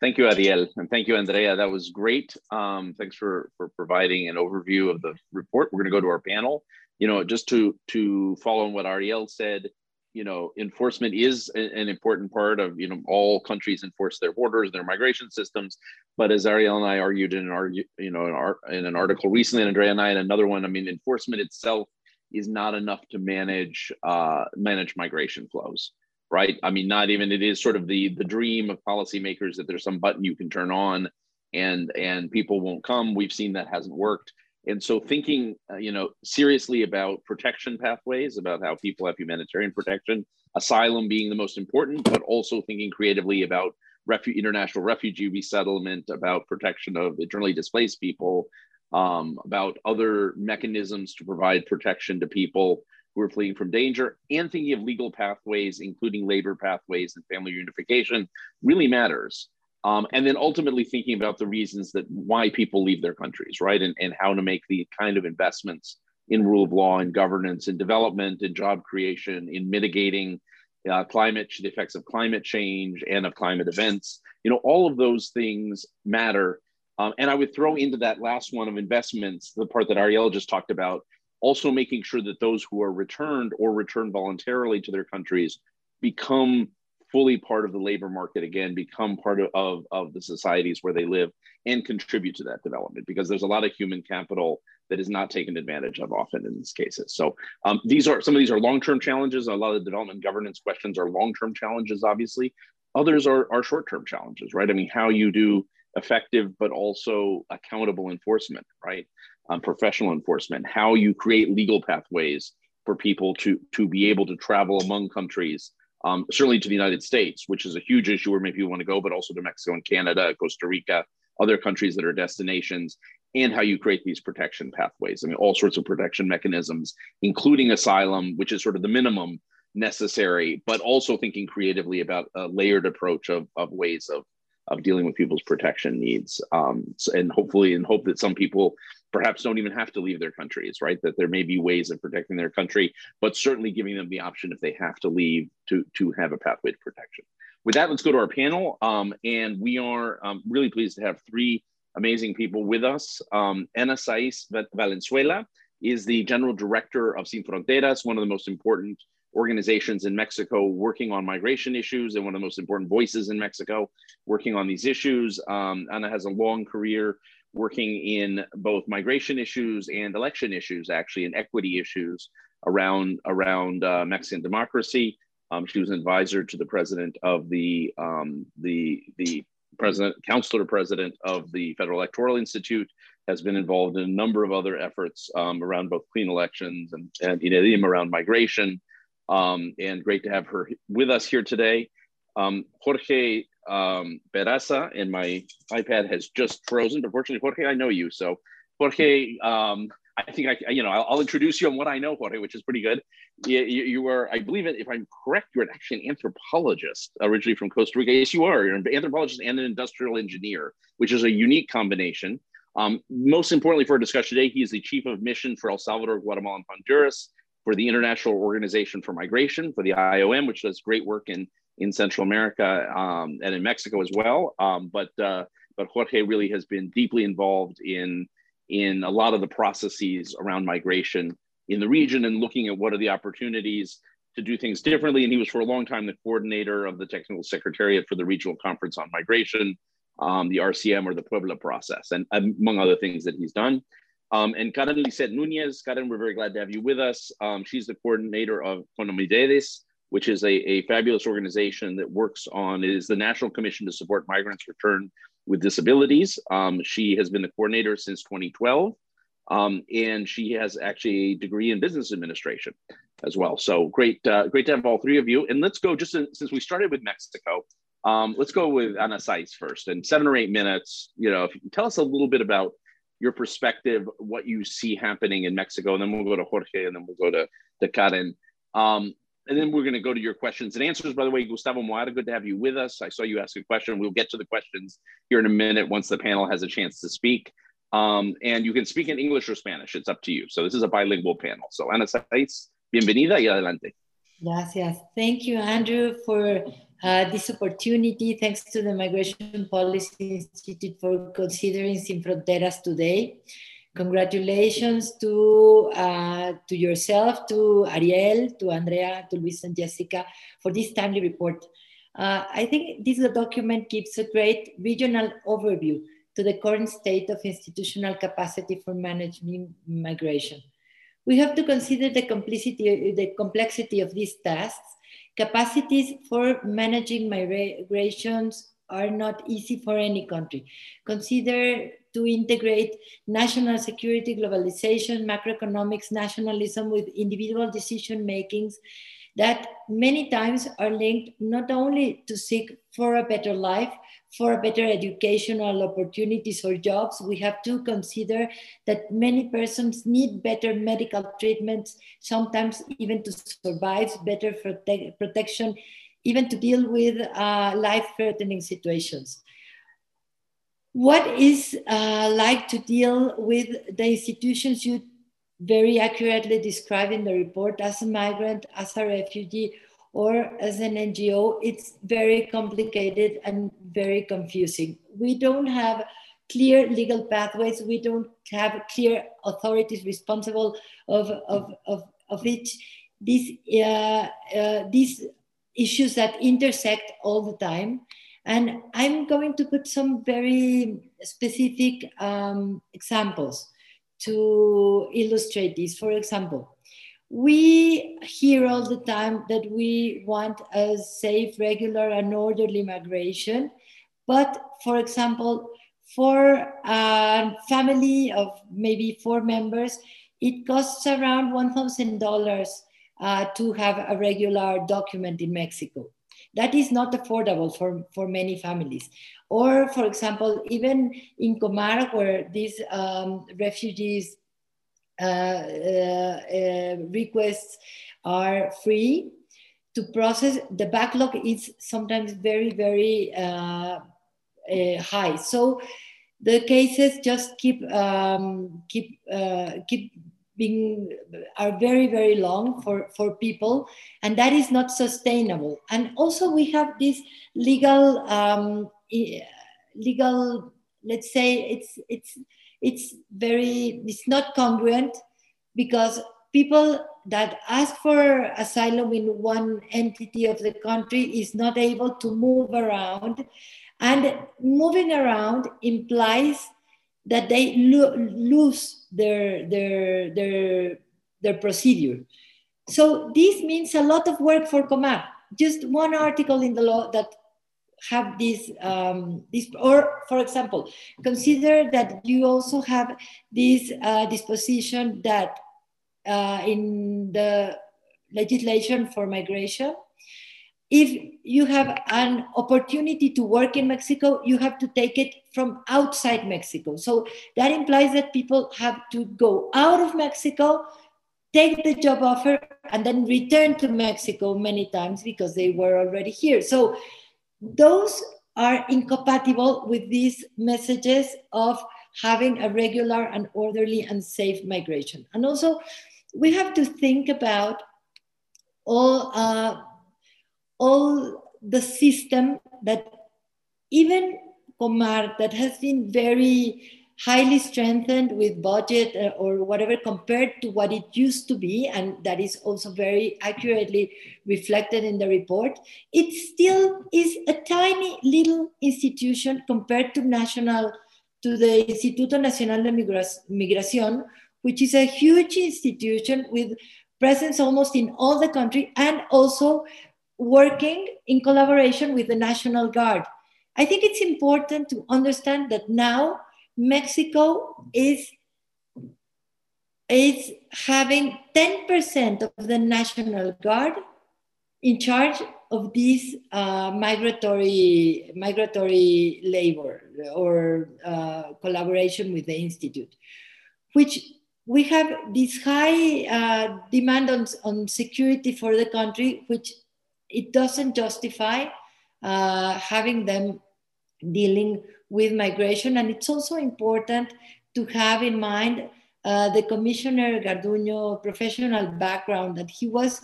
Thank you, Ariel, and thank you, Andrea. That was great. Um, thanks for, for providing an overview of the report. We're gonna go to our panel. You know, just to, to follow on what Ariel said, you know, enforcement is an important part of, you know, all countries enforce their borders, their migration systems. But as Ariel and I argued in an argue, you know, in, our, in an article recently, and Andrea and I, and another one, I mean, enforcement itself is not enough to manage uh, manage migration flows, right? I mean, not even it is sort of the the dream of policymakers that there's some button you can turn on, and and people won't come. We've seen that hasn't worked. And so thinking, uh, you know, seriously about protection pathways, about how people have humanitarian protection, asylum being the most important, but also thinking creatively about refu- international refugee resettlement, about protection of internally displaced people, um, about other mechanisms to provide protection to people who are fleeing from danger, and thinking of legal pathways, including labor pathways and family reunification, really matters. Um, and then ultimately thinking about the reasons that why people leave their countries, right? And, and how to make the kind of investments in rule of law and governance and development and job creation in mitigating uh, climate, the effects of climate change and of climate events. You know, all of those things matter. Um, and I would throw into that last one of investments, the part that Ariel just talked about, also making sure that those who are returned or return voluntarily to their countries become fully part of the labor market again, become part of, of, of, the societies where they live and contribute to that development because there's a lot of human capital that is not taken advantage of often in these cases. So um, these are some of these are long-term challenges. A lot of the development governance questions are long-term challenges, obviously. Others are, are short-term challenges, right? I mean, how you do effective but also accountable enforcement, right? Um, professional enforcement, how you create legal pathways for people to, to be able to travel among countries um, certainly to the United States, which is a huge issue where maybe you want to go, but also to Mexico and Canada, Costa Rica, other countries that are destinations, and how you create these protection pathways. I mean, all sorts of protection mechanisms, including asylum, which is sort of the minimum necessary, but also thinking creatively about a layered approach of, of ways of, of dealing with people's protection needs. Um, and hopefully, and hope that some people perhaps don't even have to leave their countries, right? That there may be ways of protecting their country, but certainly giving them the option if they have to leave to, to have a pathway to protection. With that, let's go to our panel. Um, and we are um, really pleased to have three amazing people with us. Um, Ana Saiz Valenzuela is the General Director of Sin Fronteras, one of the most important organizations in Mexico working on migration issues and one of the most important voices in Mexico working on these issues. Um, Ana has a long career working in both migration issues and election issues, actually, and equity issues around around uh, Mexican democracy. Um, she was an advisor to the president of the um, the the president, counselor president of the Federal Electoral Institute, has been involved in a number of other efforts um, around both clean elections and, and you know, around migration. Um, and great to have her with us here today. Um, Jorge um, Peraza, and my iPad has just frozen, but fortunately, Jorge, I know you. So, Jorge, um, I think I, you know, I'll, I'll, introduce you on what I know, Jorge, which is pretty good. You, you, you, were, I believe, it, if I'm correct, you're actually an anthropologist originally from Costa Rica. Yes, you are. You're an anthropologist and an industrial engineer, which is a unique combination. Um, most importantly for our discussion today, he is the chief of mission for El Salvador, Guatemala, and Honduras for the International Organization for Migration, for the IOM, which does great work in, in Central America um, and in Mexico as well. Um, but, uh, but Jorge really has been deeply involved in in a lot of the processes around migration in the region and looking at what are the opportunities to do things differently. And he was for a long time the coordinator of the technical secretariat for the regional conference on migration, um, the RCM or the Puebla process, and among other things that he's done. Um, and Karen Lisette Nunez, Karen, we're very glad to have you with us. Um, she's the coordinator of CONAMIREDIS, which is a, a fabulous organization that works on, is the National Commission to Support Migrants Return with disabilities. Um, she has been the coordinator since 2012, um, and she has actually a degree in business administration as well. So great, uh, great to have all three of you. And let's go just in, since we started with Mexico. Um, let's go with Ana Saiz first, and seven or eight minutes. You know, if you can tell us a little bit about your perspective, what you see happening in Mexico, and then we'll go to Jorge, and then we'll go to, to Karen. Um, and then we're going to go to your questions and answers. By the way, Gustavo Moada, good to have you with us. I saw you ask a question. We'll get to the questions here in a minute once the panel has a chance to speak. Um, and you can speak in English or Spanish. It's up to you. So this is a bilingual panel. So Ana Saiz, bienvenida y adelante. Gracias. Thank you, Andrew, for uh, this opportunity. Thanks to the Migration Policy Institute for considering Sin Fronteras today. Congratulations to, uh, to yourself, to Ariel, to Andrea, to Luis and Jessica for this timely report. Uh, I think this document gives a great regional overview to the current state of institutional capacity for managing migration. We have to consider the, complexity, the complexity of these tasks. Capacities for managing migrations are not easy for any country. Consider to integrate national security, globalization, macroeconomics, nationalism with individual decision makings that many times are linked not only to seek for a better life, for better educational opportunities or jobs, we have to consider that many persons need better medical treatments, sometimes even to survive, better prote protection, even to deal with uh, life-threatening situations what is uh, like to deal with the institutions you very accurately describe in the report as a migrant, as a refugee, or as an NGO, it's very complicated and very confusing. We don't have clear legal pathways. We don't have clear authorities responsible of, of, of, of it. These, uh, uh, these issues that intersect all the time. And I'm going to put some very specific um, examples to illustrate this. For example, we hear all the time that we want a safe, regular, and orderly migration. But for example, for a family of maybe four members, it costs around $1,000 uh, to have a regular document in Mexico. That is not affordable for, for many families. Or, for example, even in Comar, where these um, refugees uh, uh, uh, requests are free to process, the backlog is sometimes very, very uh, uh, high. So the cases just keep um, keep uh, keep being are very very long for for people and that is not sustainable. And also we have this legal um, legal let's say it's it's it's very it's not congruent because people that ask for asylum in one entity of the country is not able to move around and moving around implies that they lo lose their, their, their, their procedure. So this means a lot of work for Comar. Just one article in the law that have this, um, this or for example, consider that you also have this uh, disposition that uh, in the legislation for migration, if you have an opportunity to work in Mexico, you have to take it from outside Mexico. So that implies that people have to go out of Mexico, take the job offer, and then return to Mexico many times because they were already here. So those are incompatible with these messages of having a regular and orderly and safe migration. And also, we have to think about all, uh, all the system that even Comar that has been very highly strengthened with budget uh, or whatever compared to what it used to be, and that is also very accurately reflected in the report, it still is a tiny little institution compared to national, to the Instituto Nacional de Migración, which is a huge institution with presence almost in all the country and also working in collaboration with the National Guard. I think it's important to understand that now Mexico is, is having 10% of the National Guard in charge of this uh, migratory, migratory labor or uh, collaboration with the Institute, which we have this high uh, demand on, on security for the country, which it doesn't justify uh, having them dealing with migration. And it's also important to have in mind uh, the Commissioner Garduño professional background that he was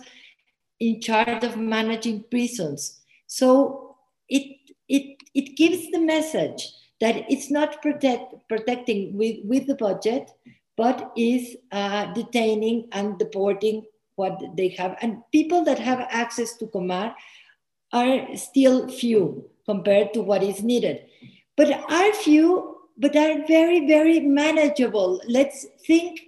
in charge of managing prisons. So it, it, it gives the message that it's not protect, protecting with, with the budget, but is uh, detaining and deporting what they have. And people that have access to Comar are still few compared to what is needed but are few, but are very, very manageable. Let's think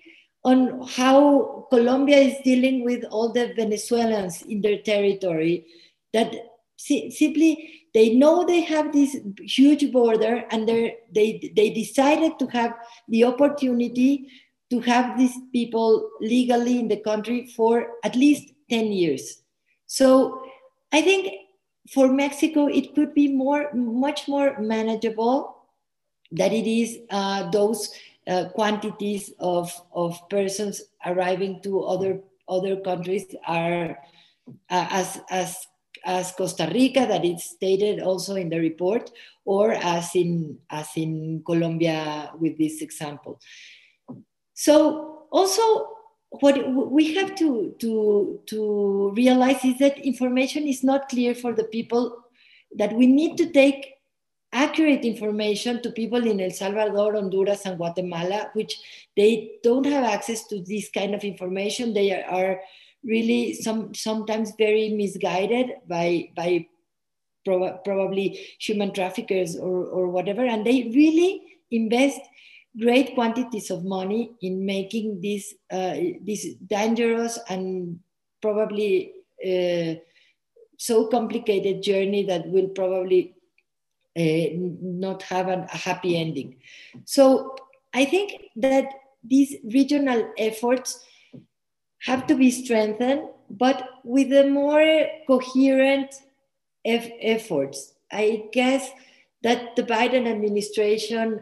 on how Colombia is dealing with all the Venezuelans in their territory that si simply they know they have this huge border and they they decided to have the opportunity to have these people legally in the country for at least 10 years. So I think for Mexico, it could be more, much more manageable that it is uh, those uh, quantities of, of persons arriving to other, other countries are uh, as, as, as Costa Rica, that is stated also in the report, or as in, as in Colombia with this example. So also what we have to, to, to realize is that information is not clear for the people, that we need to take accurate information to people in El Salvador, Honduras, and Guatemala, which they don't have access to this kind of information. They are, are really some, sometimes very misguided by, by prob probably human traffickers or, or whatever, and they really invest great quantities of money in making this uh, this dangerous and probably uh, so complicated journey that will probably uh, not have an, a happy ending. So I think that these regional efforts have to be strengthened, but with a more coherent efforts. I guess that the Biden administration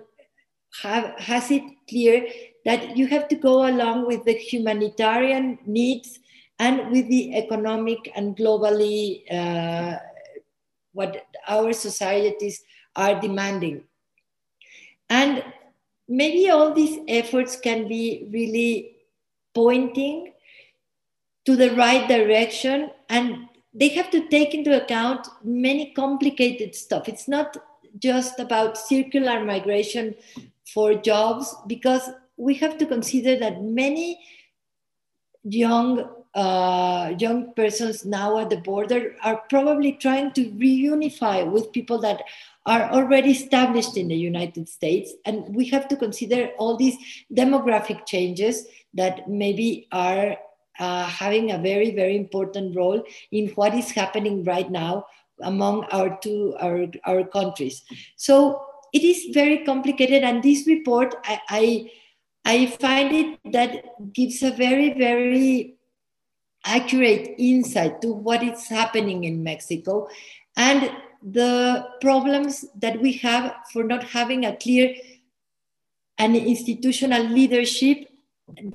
have, has it clear that you have to go along with the humanitarian needs and with the economic and globally uh, what our societies are demanding. And maybe all these efforts can be really pointing to the right direction and they have to take into account many complicated stuff. It's not just about circular migration for jobs because we have to consider that many young uh, young persons now at the border are probably trying to reunify with people that are already established in the United States. And we have to consider all these demographic changes that maybe are uh, having a very, very important role in what is happening right now among our two our, our countries. So it is very complicated, and this report I, I I find it that gives a very, very accurate insight to what is happening in Mexico and the problems that we have for not having a clear and institutional leadership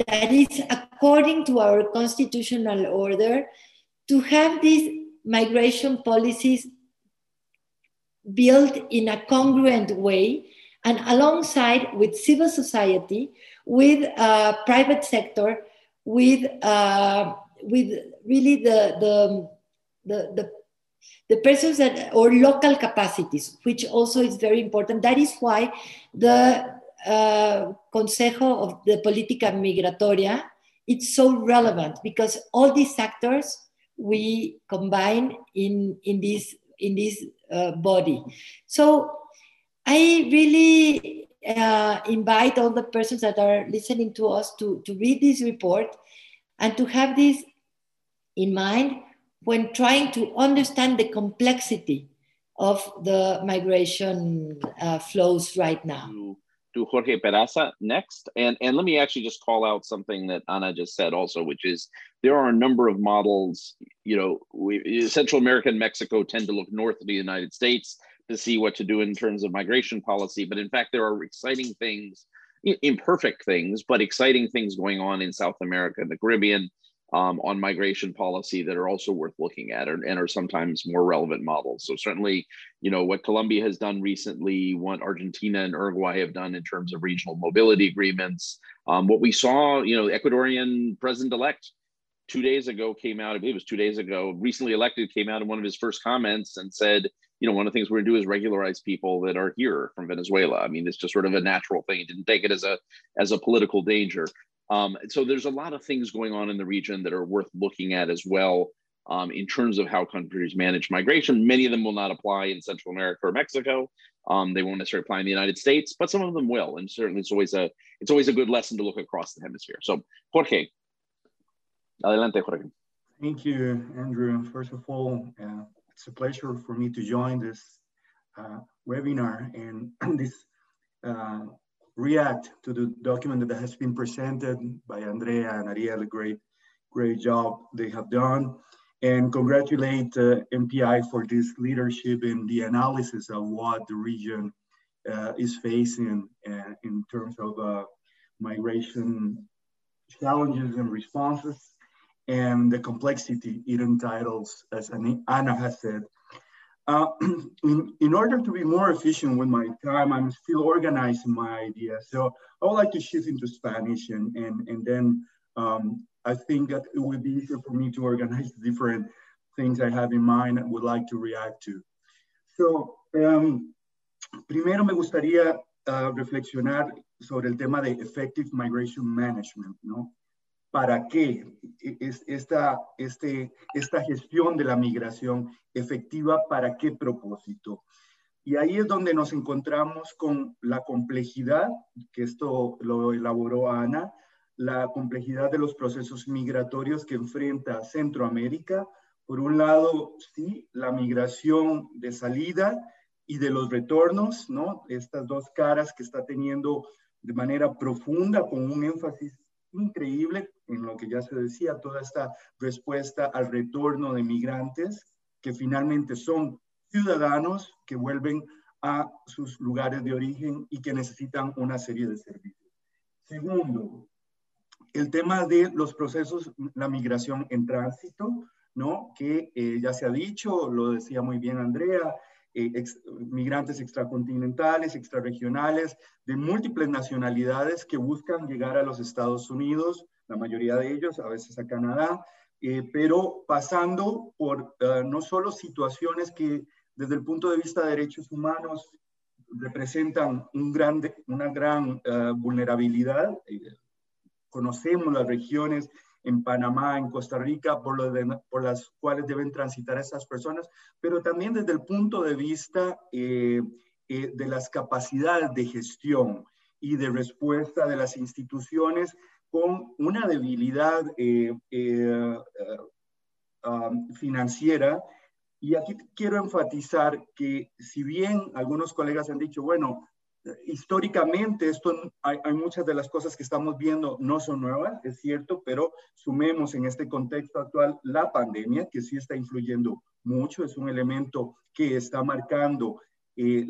that is according to our constitutional order to have these migration policies built in a congruent way and alongside with civil society with uh, private sector with uh, with really the the the, the the persons that or local capacities which also is very important. That is why the uh, Consejo of the Política Migratoria, it's so relevant because all these actors we combine in, in this, in this uh, body. So I really uh, invite all the persons that are listening to us to, to read this report and to have this in mind when trying to understand the complexity of the migration uh, flows right now to Jorge Peraza next. And, and let me actually just call out something that Ana just said also, which is there are a number of models, you know, we, Central America and Mexico tend to look north of the United States to see what to do in terms of migration policy. But in fact, there are exciting things, imperfect things, but exciting things going on in South America and the Caribbean um, on migration policy that are also worth looking at and, and, are sometimes more relevant models. So certainly, you know, what Colombia has done recently, what Argentina and Uruguay have done in terms of regional mobility agreements, um, what we saw, you know, Ecuadorian president-elect two days ago came out, I believe it was two days ago, recently elected, came out in one of his first comments and said, you know, one of the things we're gonna do is regularize people that are here from Venezuela. I mean, it's just sort of a natural thing. He didn't take it as a as a political danger. Um, so there's a lot of things going on in the region that are worth looking at as well um, in terms of how countries manage migration. Many of them will not apply in Central America or Mexico. Um, they won't necessarily apply in the United States, but some of them will. And certainly it's always a it's always a good lesson to look across the hemisphere. So Jorge, adelante, Jorge. Thank you, Andrew. First of all, uh, it's a pleasure for me to join this uh, webinar and [clears throat] this uh, react to the document that has been presented by Andrea and Ariel, great, great job they have done. And congratulate uh, MPI for this leadership in the analysis of what the region uh, is facing uh, in terms of uh, migration challenges and responses and the complexity it entitles, as Ana has said, uh, [clears throat] in, in order to be more efficient with my time, I'm still organizing my ideas. So I would like to shift into Spanish and, and, and then um, I think that it would be easier for me to organize different things I have in mind and would like to react to. So, um, primero me gustaría uh, reflexionar sobre el tema de effective migration management, ¿no? ¿Para qué es esta, este, esta gestión de la migración efectiva? ¿Para qué propósito? Y ahí es donde nos encontramos con la complejidad, que esto lo elaboró Ana, la complejidad de los procesos migratorios que enfrenta Centroamérica. Por un lado, sí, la migración de salida y de los retornos, ¿no? Estas dos caras que está teniendo de manera profunda, con un énfasis increíble en lo que ya se decía, toda esta respuesta al retorno de migrantes que finalmente son ciudadanos que vuelven a sus lugares de origen y que necesitan una serie de servicios. Segundo, el tema de los procesos, la migración en tránsito, ¿no? Que eh, ya se ha dicho, lo decía muy bien Andrea, eh, migrantes extracontinentales, extrarregionales, de múltiples nacionalidades que buscan llegar a los Estados Unidos, la mayoría de ellos, a veces a Canadá, eh, pero pasando por eh, no solo situaciones que desde el punto de vista de derechos humanos representan un grande, una gran vulnerabilidad. conocemos las regiones en Panamá, en Costa Rica, por, por las cuales deben transitar estas personas, pero también desde el punto de vista eh, eh, de las capacidades de gestión y de respuesta de las instituciones con una debilidad eh, um, financiera. Y aquí quiero enfatizar que si bien algunos colegas han dicho, bueno, históricamente esto hay, muchas de las cosas que estamos viendo no son nuevas, es cierto, pero sumemos en este contexto actual la pandemia, que sí está influyendo mucho, es un elemento que está marcando eh,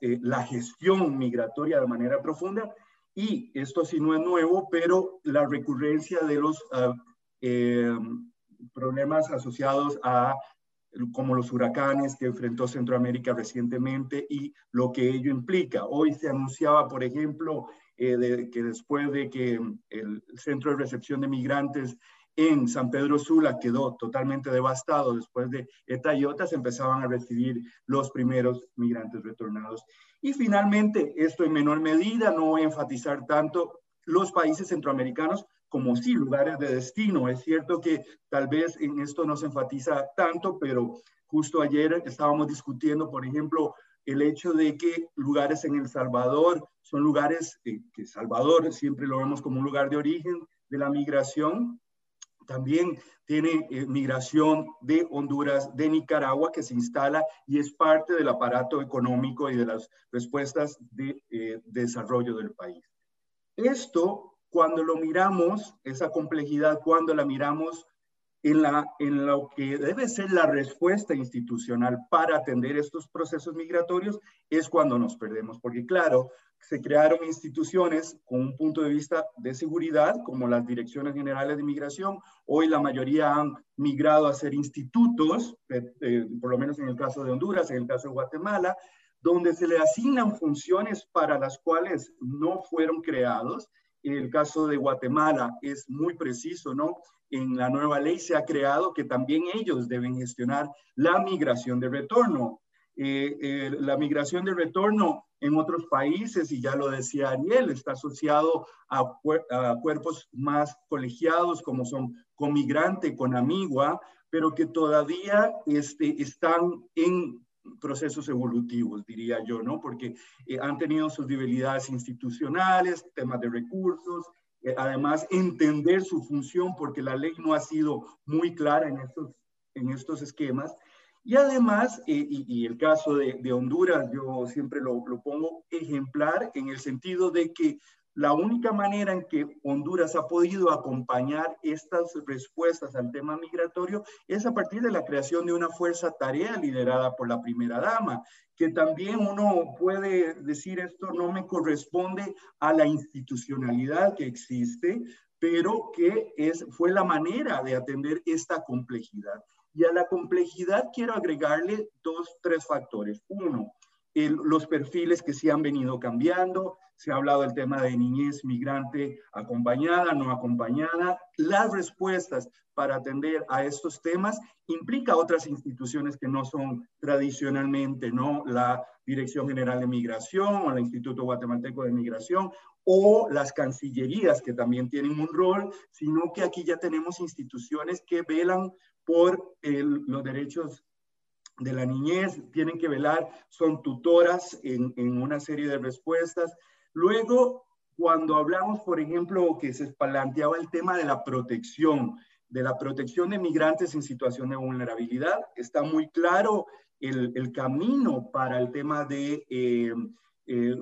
eh, la gestión migratoria de manera profunda. Y esto sí no es nuevo, pero la recurrencia de los ah, eh, problemas asociados a como los huracanes que enfrentó Centroamérica recientemente y lo que ello implica. Hoy se anunciaba, por ejemplo, eh, que después de que el centro de recepción de migrantes en San Pedro Sula quedó totalmente devastado después de Etayota, se empezaban a recibir los primeros migrantes retornados. Y finalmente, esto en menor medida, no voy a enfatizar tanto, los países centroamericanos como sí lugares de destino. Es cierto que tal vez en esto no se enfatiza tanto, pero justo ayer estábamos discutiendo, por ejemplo, el hecho de que lugares en El Salvador son lugares eh, que Salvador siempre lo vemos como un lugar de origen de la migración. También tiene eh, migración de Honduras, de Nicaragua, que se instala y es parte del aparato económico y de las respuestas de eh, desarrollo del país. Esto cuando lo miramos, esa complejidad, cuando la miramos en, la, en lo que debe ser la respuesta institucional para atender estos procesos migratorios, es cuando nos perdemos. Porque claro, se crearon instituciones con un punto de vista de seguridad, como las direcciones generales de migración. Hoy la mayoría han migrado a ser institutos, eh, eh, por lo menos en el caso de Honduras, en el caso de Guatemala, donde se le asignan funciones para las cuales no fueron creados el caso de Guatemala es muy preciso, ¿no? En la nueva ley se ha creado que también ellos deben gestionar la migración de retorno. Eh, eh, la migración de retorno en otros países, y ya lo decía Ariel, está asociado a, cuerpos más colegiados como son Comigrante, con Amigua, pero que todavía este, están en procesos evolutivos, diría yo, ¿no? Porque eh, han tenido sus debilidades institucionales, temas de recursos, además entender su función, porque la ley no ha sido muy clara en estos, en estos esquemas. Y además, eh, y, el caso de, Honduras, yo siempre lo pongo ejemplar en el sentido de que la única manera en que Honduras ha podido acompañar estas respuestas al tema migratorio es a partir de la creación de una fuerza tarea liderada por la primera dama, que también uno puede decir esto no me corresponde a la institucionalidad que existe, pero que es, fue la manera de atender esta complejidad. Y a la complejidad quiero agregarle dos, tres factores. Uno, los perfiles que sí han venido cambiando, se ha hablado del tema de niñez migrante acompañada, no acompañada. Las respuestas para atender a estos temas implica otras instituciones que no son tradicionalmente, ¿no? La Dirección General de Migración o el Instituto Guatemalteco de Migración o las cancillerías que también tienen un rol, sino que aquí ya tenemos instituciones que velan por los derechos de la niñez, tienen que velar, son tutoras en, en una serie de respuestas, Luego, cuando hablamos, por ejemplo, que se planteaba el tema de la protección, de la protección de migrantes en situación de vulnerabilidad, está muy claro el, camino para el tema de eh, eh,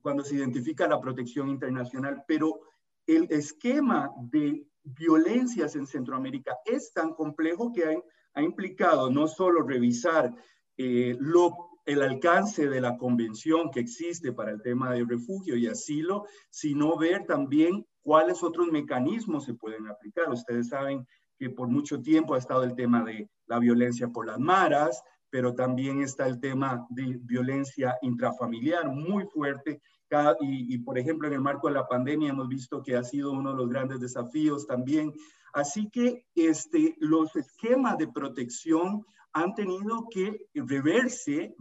cuando se identifica la protección internacional, pero el esquema de violencias en Centroamérica es tan complejo que ha, ha implicado no solo revisar eh, el alcance de la convención que existe para el tema de refugio y asilo, sino ver también cuáles otros mecanismos se pueden aplicar. Ustedes saben que por mucho tiempo ha estado el tema de la violencia por las maras, pero también está el tema de violencia intrafamiliar muy fuerte. Y, y, por ejemplo, en el marco de la pandemia hemos visto que ha sido uno de los grandes desafíos también. Así que este, los esquemas de protección han tenido que reverse,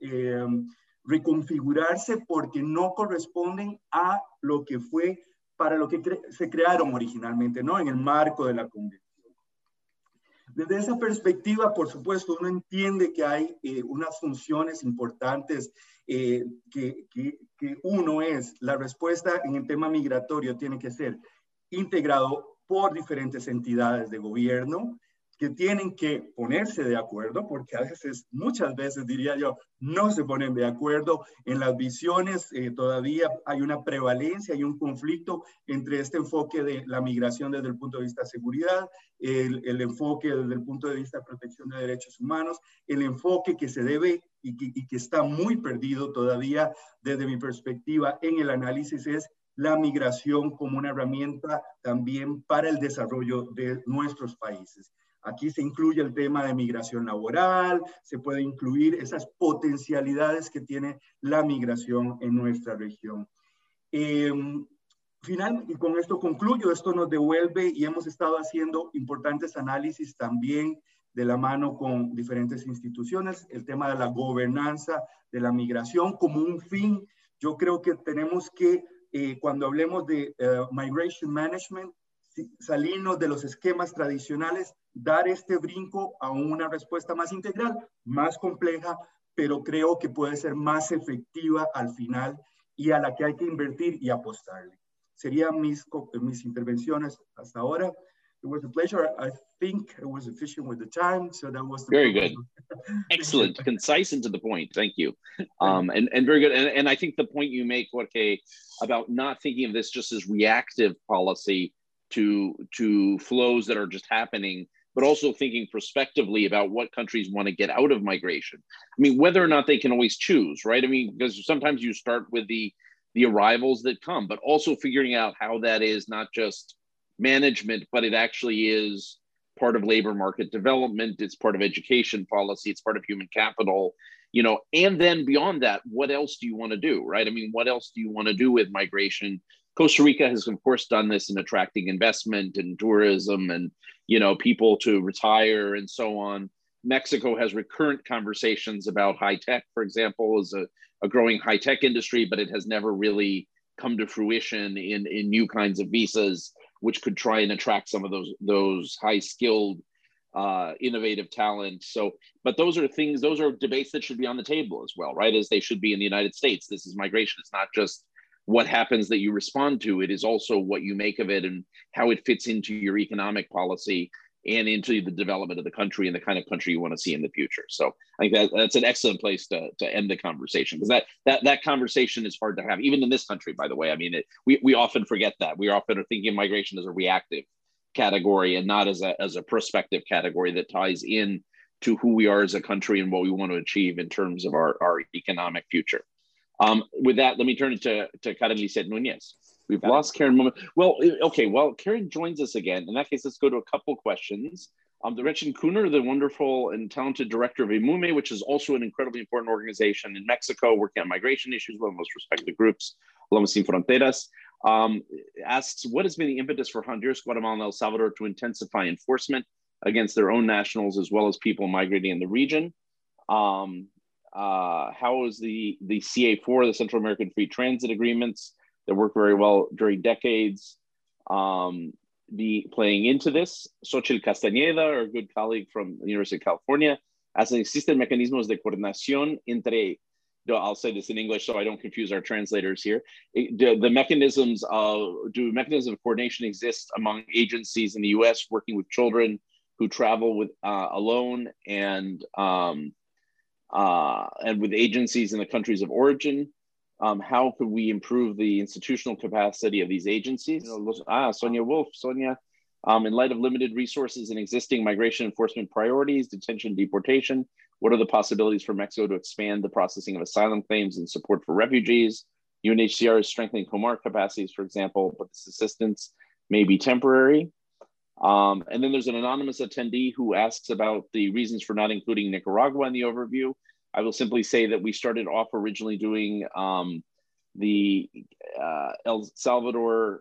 em, reconfigurarse porque no corresponden a lo que fue para lo que se crearon originalmente, ¿no? En el marco de la convención. Desde esa perspectiva, por supuesto, uno entiende que hay eh, unas funciones importantes eh, que, que, que, uno es, la respuesta en el tema migratorio tiene que ser integrado por diferentes entidades de gobierno que tienen que ponerse de acuerdo, porque a veces, muchas veces diría yo, no se ponen de acuerdo en las visiones, eh, todavía hay una prevalencia, hay un conflicto entre este enfoque de la migración desde el punto de vista de seguridad, el, el enfoque desde el punto de vista de protección de derechos humanos, el enfoque que se debe y que, y que está muy perdido todavía desde mi perspectiva en el análisis es la migración como una herramienta también para el desarrollo de nuestros países. Aquí se incluye el tema de migración laboral, se puede incluir esas potencialidades que tiene la migración en nuestra región. Eh, final, y con esto concluyo, esto nos devuelve y hemos estado haciendo importantes análisis también de la mano con diferentes instituciones, el tema de la gobernanza de la migración como un fin. Yo creo que tenemos que, eh, cuando hablemos de eh, migration management, salirnos de los esquemas tradicionales, dar este brinco a una respuesta más integral, más compleja, pero creo que puede ser más efectiva al final y a la que hay que invertir y apostarle. Serían mis, mis intervenciones hasta ahora. It was a pleasure. I think I was efficient with the time, so that was very good. [laughs] Excellent, concise and to the point. Thank you, [laughs] um, and and very good. And, and I think the point you make, Jorge, about not thinking of this just as reactive policy, to to flows that are just happening but also thinking prospectively about what countries want to get out of migration. I mean whether or not they can always choose right? I mean because sometimes you start with the the arrivals that come but also figuring out how that is not just management but it actually is part of labor market development it's part of education policy it's part of human capital you know? And then beyond that what else do you want to do right? I mean what else do you want to do with migration Costa Rica has, of course, done this in attracting investment and tourism and you know people to retire and so on. Mexico has recurrent conversations about high tech, for example, is a, a growing high tech industry, but it has never really come to fruition in, in new kinds of visas, which could try and attract some of those those high skilled, uh, innovative talent. So, but those are things, those are debates that should be on the table as well, right? As they should be in the United States. This is migration. It's not just what happens that you respond to it is also what you make of it and how it fits into your economic policy and into the development of the country and the kind of country you want to see in the future. So I think that, that's an excellent place to, to end the conversation because that, that that conversation is hard to have, even in this country, by the way. I mean, it, we, we often forget that. We often are thinking of migration as a reactive category and not as a, as a prospective category that ties in to who we are as a country and what we want to achieve in terms of our, our economic future. Um, with that, let me turn it to, to Karen Lisette Nunez. We've Got lost it. Karen moment. Well, okay, well, Karen joins us again. In that case, let's go to a couple questions. Um, the Gretchen Kuhner, the wonderful and talented director of IMUMI, which is also an incredibly important organization in Mexico working on migration issues, one of the most respected groups, Loma Sin Fronteras, um, asks, what has been the impetus for Honduras, Guatemala, and El Salvador to intensify enforcement against their own nationals as well as people migrating in the region? Um, uh, how is the the CA4, the Central American Free Transit Agreements that worked very well during decades, um, be playing into this? Xochitl Castañeda, our good colleague from the University of California, as existen mecanismos de coordinación entre I'll say this in English so I don't confuse our translators here. Do the mechanisms of do mechanisms of coordination exist among agencies in the U.S. working with children who travel with uh, alone and um, uh, and with agencies in the countries of origin. Um, how could we improve the institutional capacity of these agencies? Ah, Sonia Wolf, Sonia. Um, in light of limited resources and existing migration enforcement priorities, detention, deportation, what are the possibilities for Mexico to expand the processing of asylum claims and support for refugees? UNHCR is strengthening COMAR capacities, for example, but this assistance may be temporary. Um, and then there's an anonymous attendee who asks about the reasons for not including Nicaragua in the overview. I will simply say that we started off originally doing um, the uh, El Salvador,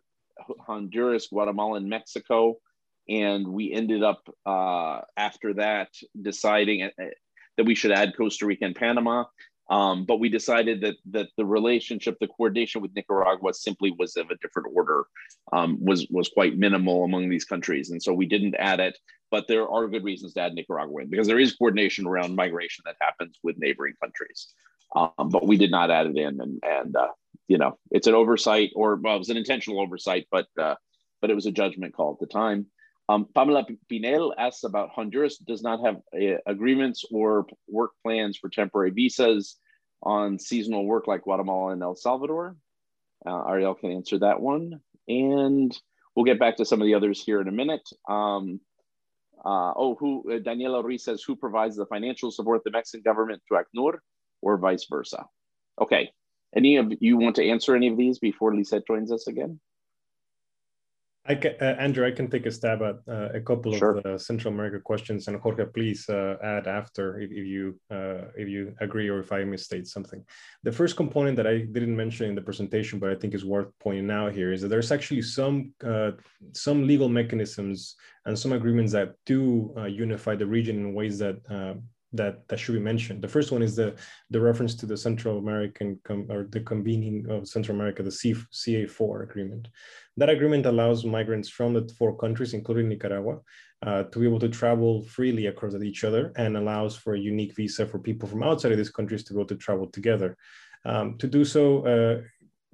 Honduras, Guatemala, and Mexico. And we ended up uh, after that deciding uh, that we should add Costa Rica and Panama. Um, but we decided that that the relationship, the coordination with Nicaragua simply was of a different order, um, was was quite minimal among these countries, and so we didn't add it. But there are good reasons to add Nicaragua in because there is coordination around migration that happens with neighboring countries, um, but we did not add it in, and and uh, you know it's an oversight, or well, it was an intentional oversight, but uh, but it was a judgment call at the time. Um, Pamela Pinel asks about Honduras does not have uh, agreements or work plans for temporary visas on seasonal work like Guatemala and El Salvador. Uh, Ariel can answer that one. And we'll get back to some of the others here in a minute. Um, uh, oh, who uh, Daniela Ruiz says, who provides the financial support the Mexican government to ACNUR or vice versa? Okay, any of you want to answer any of these before Lisette joins us again? I can, uh, Andrew, I can take a stab at uh, a couple sure. of the Central America questions, and Jorge, please uh, add after if, if you uh, if you agree or if I misstate something. The first component that I didn't mention in the presentation, but I think is worth pointing out here, is that there's actually some uh, some legal mechanisms and some agreements that do uh, unify the region in ways that that that should be mentioned. The first one is the the reference to the Central American or the convening of Central America, the C, CA4 agreement. That agreement allows migrants from the four countries, including Nicaragua, uh, to be able to travel freely across each other and allows for a unique visa for people from outside of these countries to be able to travel together. Um, to do so, uh,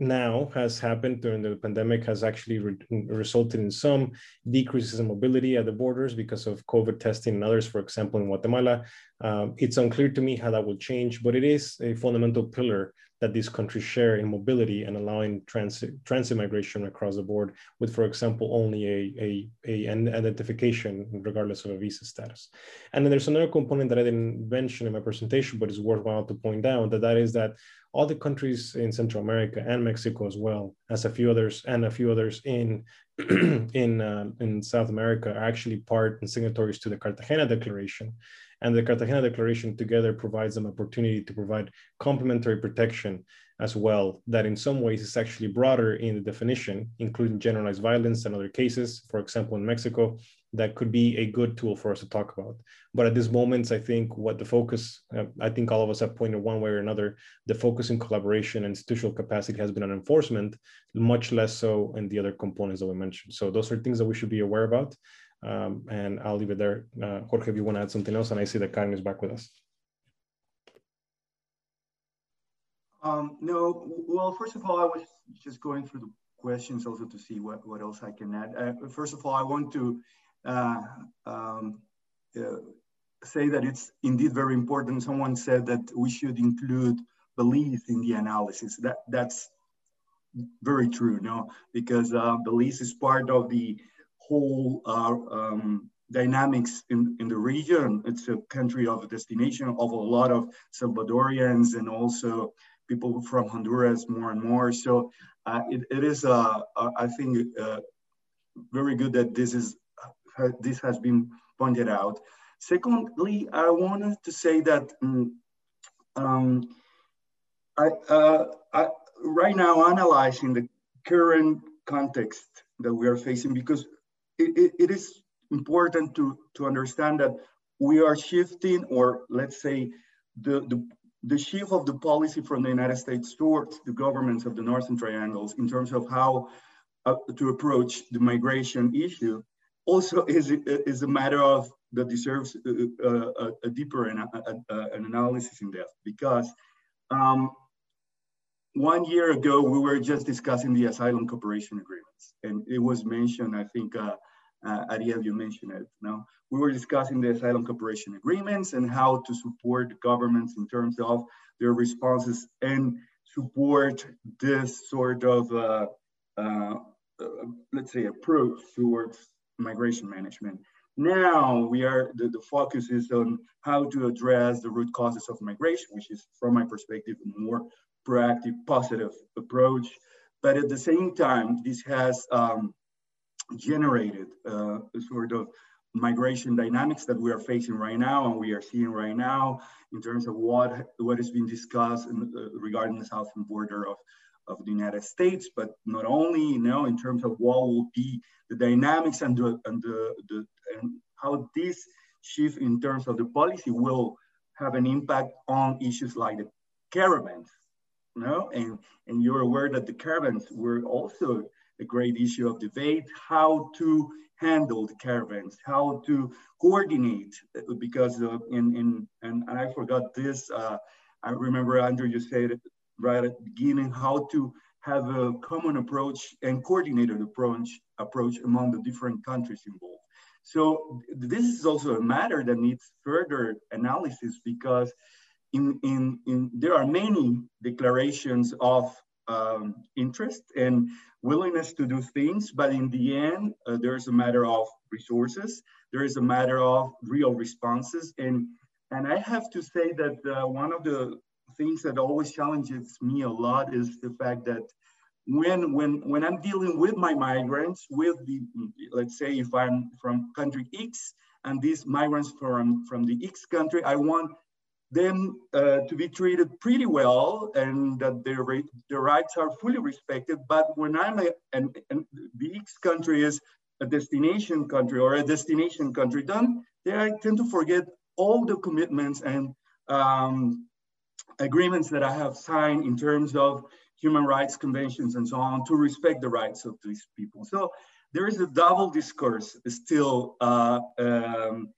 now has happened during the pandemic has actually re resulted in some decreases in mobility at the borders because of COVID testing and others, for example, in Guatemala. Um, it's unclear to me how that will change, but it is a fundamental pillar that these countries share in mobility and allowing transit, transit migration across the board with, for example, only a, a, a, an identification regardless of a visa status. And then there's another component that I didn't mention in my presentation, but it's worthwhile to point out that that is that all the countries in Central America and Mexico as well as a few others and a few others in [clears throat] in uh, in South America are actually part and signatories to the Cartagena Declaration, and the Cartagena Declaration together provides them opportunity to provide complementary protection as well. That in some ways is actually broader in the definition, including generalized violence and other cases. For example, in Mexico, that could be a good tool for us to talk about. But at this moment, I think what the focus, uh, I think all of us have pointed one way or another, the focus in collaboration and institutional capacity has been on enforcement, much less so in the other components that we mentioned. So those are things that we should be aware about. Um, and I'll leave it there. Uh, Jorge, if you want to add something else, and I see that Karen is back with us. Um, no, well, first of all, I was just going through the questions also to see what, what else I can add. Uh, first of all, I want to uh, um, uh, say that it's indeed very important. Someone said that we should include Belize in the analysis. That That's very true, no? Because uh, Belize is part of the whole uh, um, dynamics in, in the region. It's a country of destination of a lot of Salvadorians and also people from Honduras more and more. So uh, it, it is, uh, uh I think, uh, very good that this is this has been pointed out. Secondly, I wanted to say that um, um, I, uh, I, right now analyzing the current context that we are facing because it, it, is important to, to understand that we are shifting or let's say the, the, the shift of the policy from the United States towards the governments of the Northern Triangles in terms of how uh, to approach the migration issue also is, is a matter of that deserves a, a, a deeper an, a, an analysis in depth. Because um, one year ago, we were just discussing the asylum cooperation agreements. And it was mentioned, I think, uh, uh, Ariel, you mentioned it. Now we were discussing the asylum cooperation agreements and how to support governments in terms of their responses and support this sort of, uh, uh, uh let's say, approach towards migration management. Now we are, the, the focus is on how to address the root causes of migration, which is from my perspective, a more proactive, positive approach. But at the same time, this has um, generated uh, sort of migration dynamics that we are facing right now and we are seeing right now in terms of what what is being discussed in, uh, regarding the southern border of of the United States, but not only, you know, in terms of what will be the dynamics and the, and the, the and how this shift in terms of the policy will have an impact on issues like the caravans, you know, and, and you're aware that the caravans were also a great issue of debate, how to handle the caravans, how to coordinate, because uh, in, in and, and I forgot this, uh, I remember Andrew, you said right at the beginning, how to have a common approach and coordinated approach, approach among the different countries involved. So this is also a matter that needs further analysis because in, in, in there are many declarations of um, interest and willingness to do things, but in the end, uh, there's a matter of resources, there is a matter of real responses. And, and I have to say that uh, one of the things that always challenges me a lot is the fact that when when when I'm dealing with my migrants, with the let's say if I'm from country X and these migrants from from the X country, I want them uh, to be treated pretty well and that their their rights are fully respected. But when I'm a, and, the X country is a destination country or a destination country, then they I tend to forget all the commitments and um, agreements that I have signed in terms of human rights conventions and so on to respect the rights of these people. So there is a double discourse still uh, um,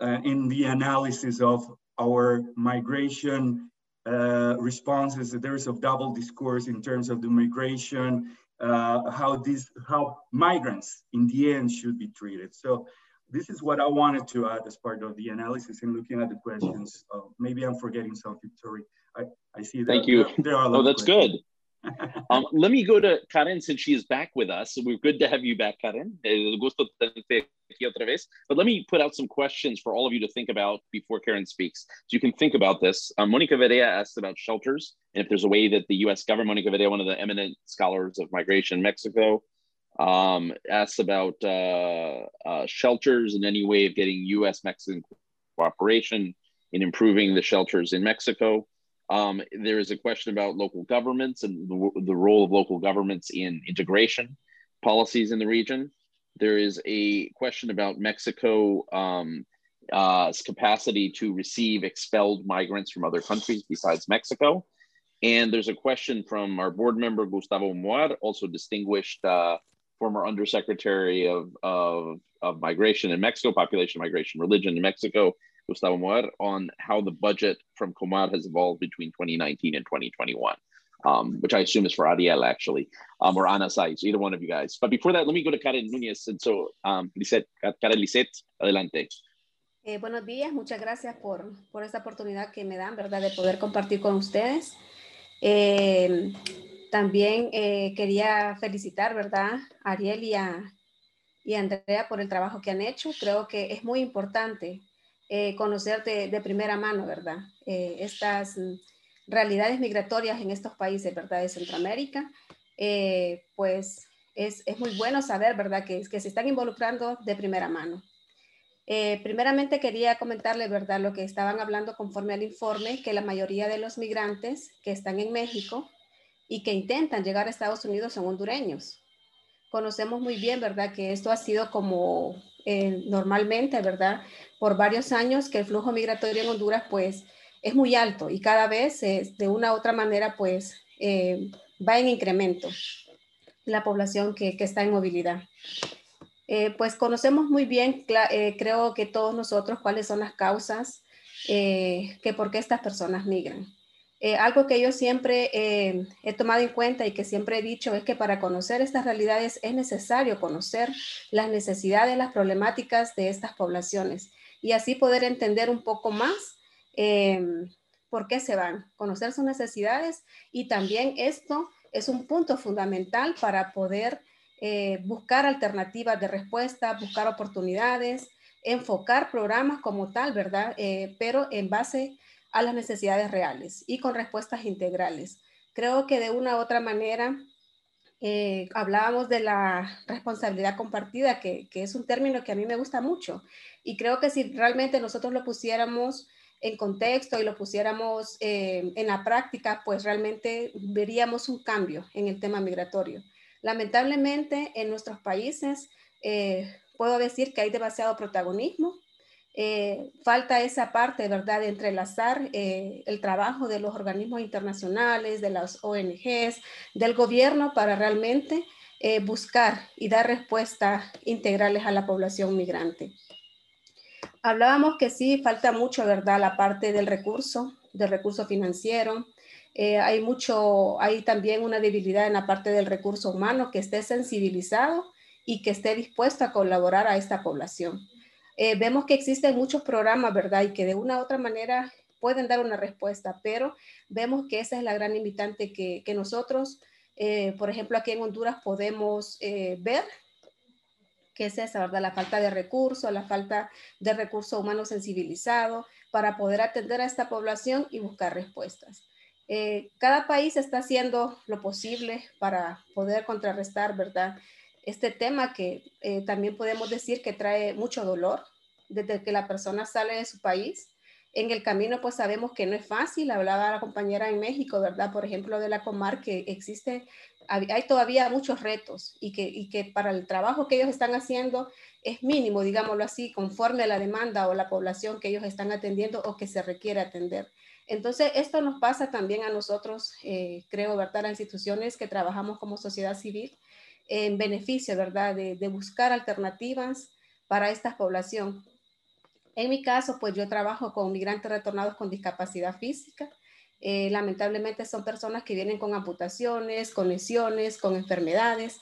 uh, in the analysis of our migration uh, responses. There is a double discourse in terms of the migration, uh, how these, how migrants in the end should be treated. So this is what I wanted to add as part of the analysis and looking at the questions. Uh, maybe I'm forgetting something, sorry. I, I see that. Thank you. There, there are oh, that's good. Um, let me go to Karen since she is back with us. We're good to have you back, Karen. Vez. But let me put out some questions for all of you to think about before Karen speaks. So you can think about this. Um, Monica Verea asked about shelters and if there's a way that the U.S. government, Monica Verea, one of the eminent scholars of migration in Mexico, um, asks about uh, uh, shelters and any way of getting U.S. Mexican cooperation in improving the shelters in Mexico. Um, there is a question about local governments and the, the, role of local governments in integration policies in the region. There is a question about Mexico's um, uh, capacity to receive expelled migrants from other countries besides Mexico. And there's a question from our board member, Gustavo Mohar, also distinguished uh, former undersecretary of, of, of migration in Mexico, population, migration, religion in Mexico, Gustavo Moar, on how the budget from Comar has evolved between 2019 and 2021, um, which I assume is for Ariel actually, um, or Ana Saiz, either one of you guys. But before that, let me go to Karen Núñez. And so, um, Lisette, Karen Lisette, adelante. Eh, buenos días, muchas gracias por, por esta oportunidad que me dan, ¿verdad?, de poder compartir con ustedes. Eh, también eh, quería felicitar, ¿verdad?, a Ariel y a, y Andrea por el trabajo que han hecho. Creo que es muy importante eh, conocer de, primera mano, ¿verdad? Eh, estas realidades migratorias en estos países, ¿verdad? De Centroamérica, eh, pues es, muy bueno saber, ¿verdad? Que, que se están involucrando de primera mano. primeramente quería comentarle, ¿verdad? Lo que estaban hablando conforme al informe, que la mayoría de los migrantes que están en México y que intentan llegar a Estados Unidos son hondureños. Conocemos muy bien, ¿verdad? Que esto ha sido como normalmente, ¿verdad? por varios años que el flujo migratorio en Honduras pues es muy alto y cada vez de una u otra manera pues eh, va en incremento la población que, está en movilidad. Eh, pues conocemos muy bien, eh, creo que todos nosotros, cuáles son las causas que por qué estas personas migran. Algo que yo siempre he tomado en cuenta y que siempre he dicho es que para conocer estas realidades es necesario conocer las necesidades, las problemáticas de estas poblaciones y así poder entender un poco más em, por qué se van, conocer sus necesidades y también esto es un punto fundamental para poder eh, buscar alternativas de respuesta, buscar oportunidades, enfocar programas como tal, ¿verdad? Eh, pero en base a las necesidades reales y con respuestas integrales. Creo que de una u otra manera eh, hablábamos de la responsabilidad compartida, que, que, es un término que a mí me gusta mucho. Y creo que si realmente nosotros lo pusiéramos en contexto y lo pusiéramos eh, en la práctica, pues realmente veríamos un cambio en el tema migratorio. Lamentablemente en nuestros países eh, puedo decir que hay demasiado protagonismo eh, falta esa parte, ¿verdad?, de entrelazar eh, el trabajo de los organismos internacionales, de las ONGs, del gobierno para realmente eh, buscar y dar respuestas integrales a la población migrante. Hablábamos que sí, falta mucho, ¿verdad?, la parte del recurso, del recurso financiero. Eh, hay mucho, hay también una debilidad en la parte del recurso humano que esté sensibilizado y que esté dispuesto a colaborar a esta población. Eh, vemos que existen muchos programas, ¿verdad? Y que de una u otra manera pueden dar una respuesta, pero vemos que esa es la gran limitante que, que nosotros, eh, por ejemplo, aquí en Honduras podemos ver que es esa, ¿verdad? La falta de recursos, la falta de recurso humano sensibilizado para poder atender a esta población y buscar respuestas. Eh, cada país está haciendo lo posible para poder contrarrestar, ¿verdad? Este tema que eh, también podemos decir que trae mucho dolor desde que la persona sale de su país. En el camino, pues sabemos que no es fácil. Hablaba la compañera en México, ¿verdad? Por ejemplo, de la Comar, que existe, hay todavía muchos retos y que, y que para el trabajo que ellos están haciendo es mínimo, digámoslo así, conforme a la demanda o la población que ellos están atendiendo o que se requiere atender. Entonces, esto nos pasa también a nosotros, eh, creo, ¿verdad? Las instituciones que trabajamos como sociedad civil en beneficio, ¿verdad? De, buscar alternativas para esta población. En mi caso, pues yo trabajo con migrantes retornados con discapacidad física. Eh, lamentablemente son personas que vienen con amputaciones, con lesiones, con enfermedades,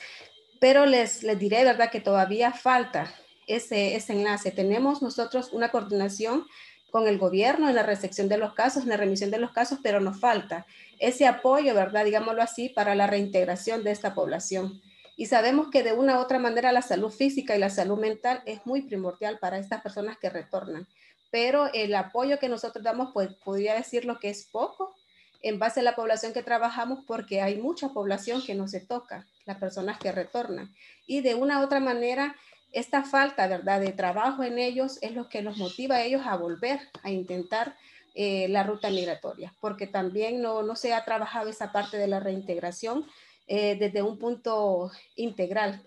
pero les, les diré, ¿verdad? Que todavía falta ese, ese enlace. Tenemos nosotros una coordinación con el gobierno en la recepción de los casos, en la remisión de los casos, pero nos falta ese apoyo, ¿verdad? Digámoslo así, para la reintegración de esta población. Y sabemos que de una u otra manera la salud física y la salud mental es muy primordial para estas personas que retornan. Pero el apoyo que nosotros damos, pues podría decirlo que es poco en base a la población que trabajamos, porque hay mucha población que no se toca, las personas que retornan. Y de una u otra manera, esta falta, ¿verdad?, de trabajo en ellos es lo que los motiva a ellos a volver a intentar eh, la ruta migratoria, porque también no, no, se ha trabajado esa parte de la reintegración eh, desde un punto integral.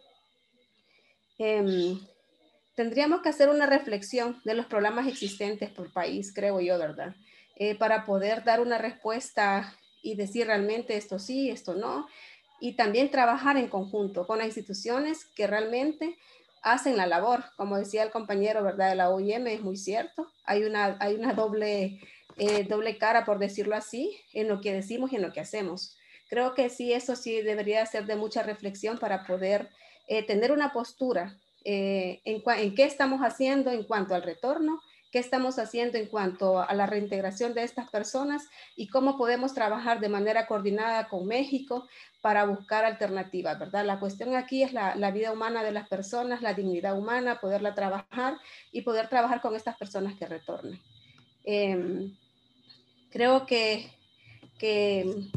Em, tendríamos que hacer una reflexión de los problemas existentes por país, creo yo, ¿verdad? Eh, para poder dar una respuesta y decir realmente esto sí, esto no, y también trabajar en conjunto con las instituciones que realmente hacen la labor. Como decía el compañero, ¿verdad? De la OIM, es muy cierto. Hay una, hay una doble, eh, doble cara, por decirlo así, en lo que decimos y en lo que hacemos. Creo que sí, eso sí debería ser de mucha reflexión para poder eh, tener una postura eh, en, en qué estamos haciendo en cuanto al retorno qué estamos haciendo en cuanto a la reintegración de estas personas y cómo podemos trabajar de manera coordinada con México para buscar alternativas, ¿verdad? La cuestión aquí es la, vida humana de las personas, la dignidad humana, poderla trabajar y poder trabajar con estas personas que retornen. Em, creo que, que,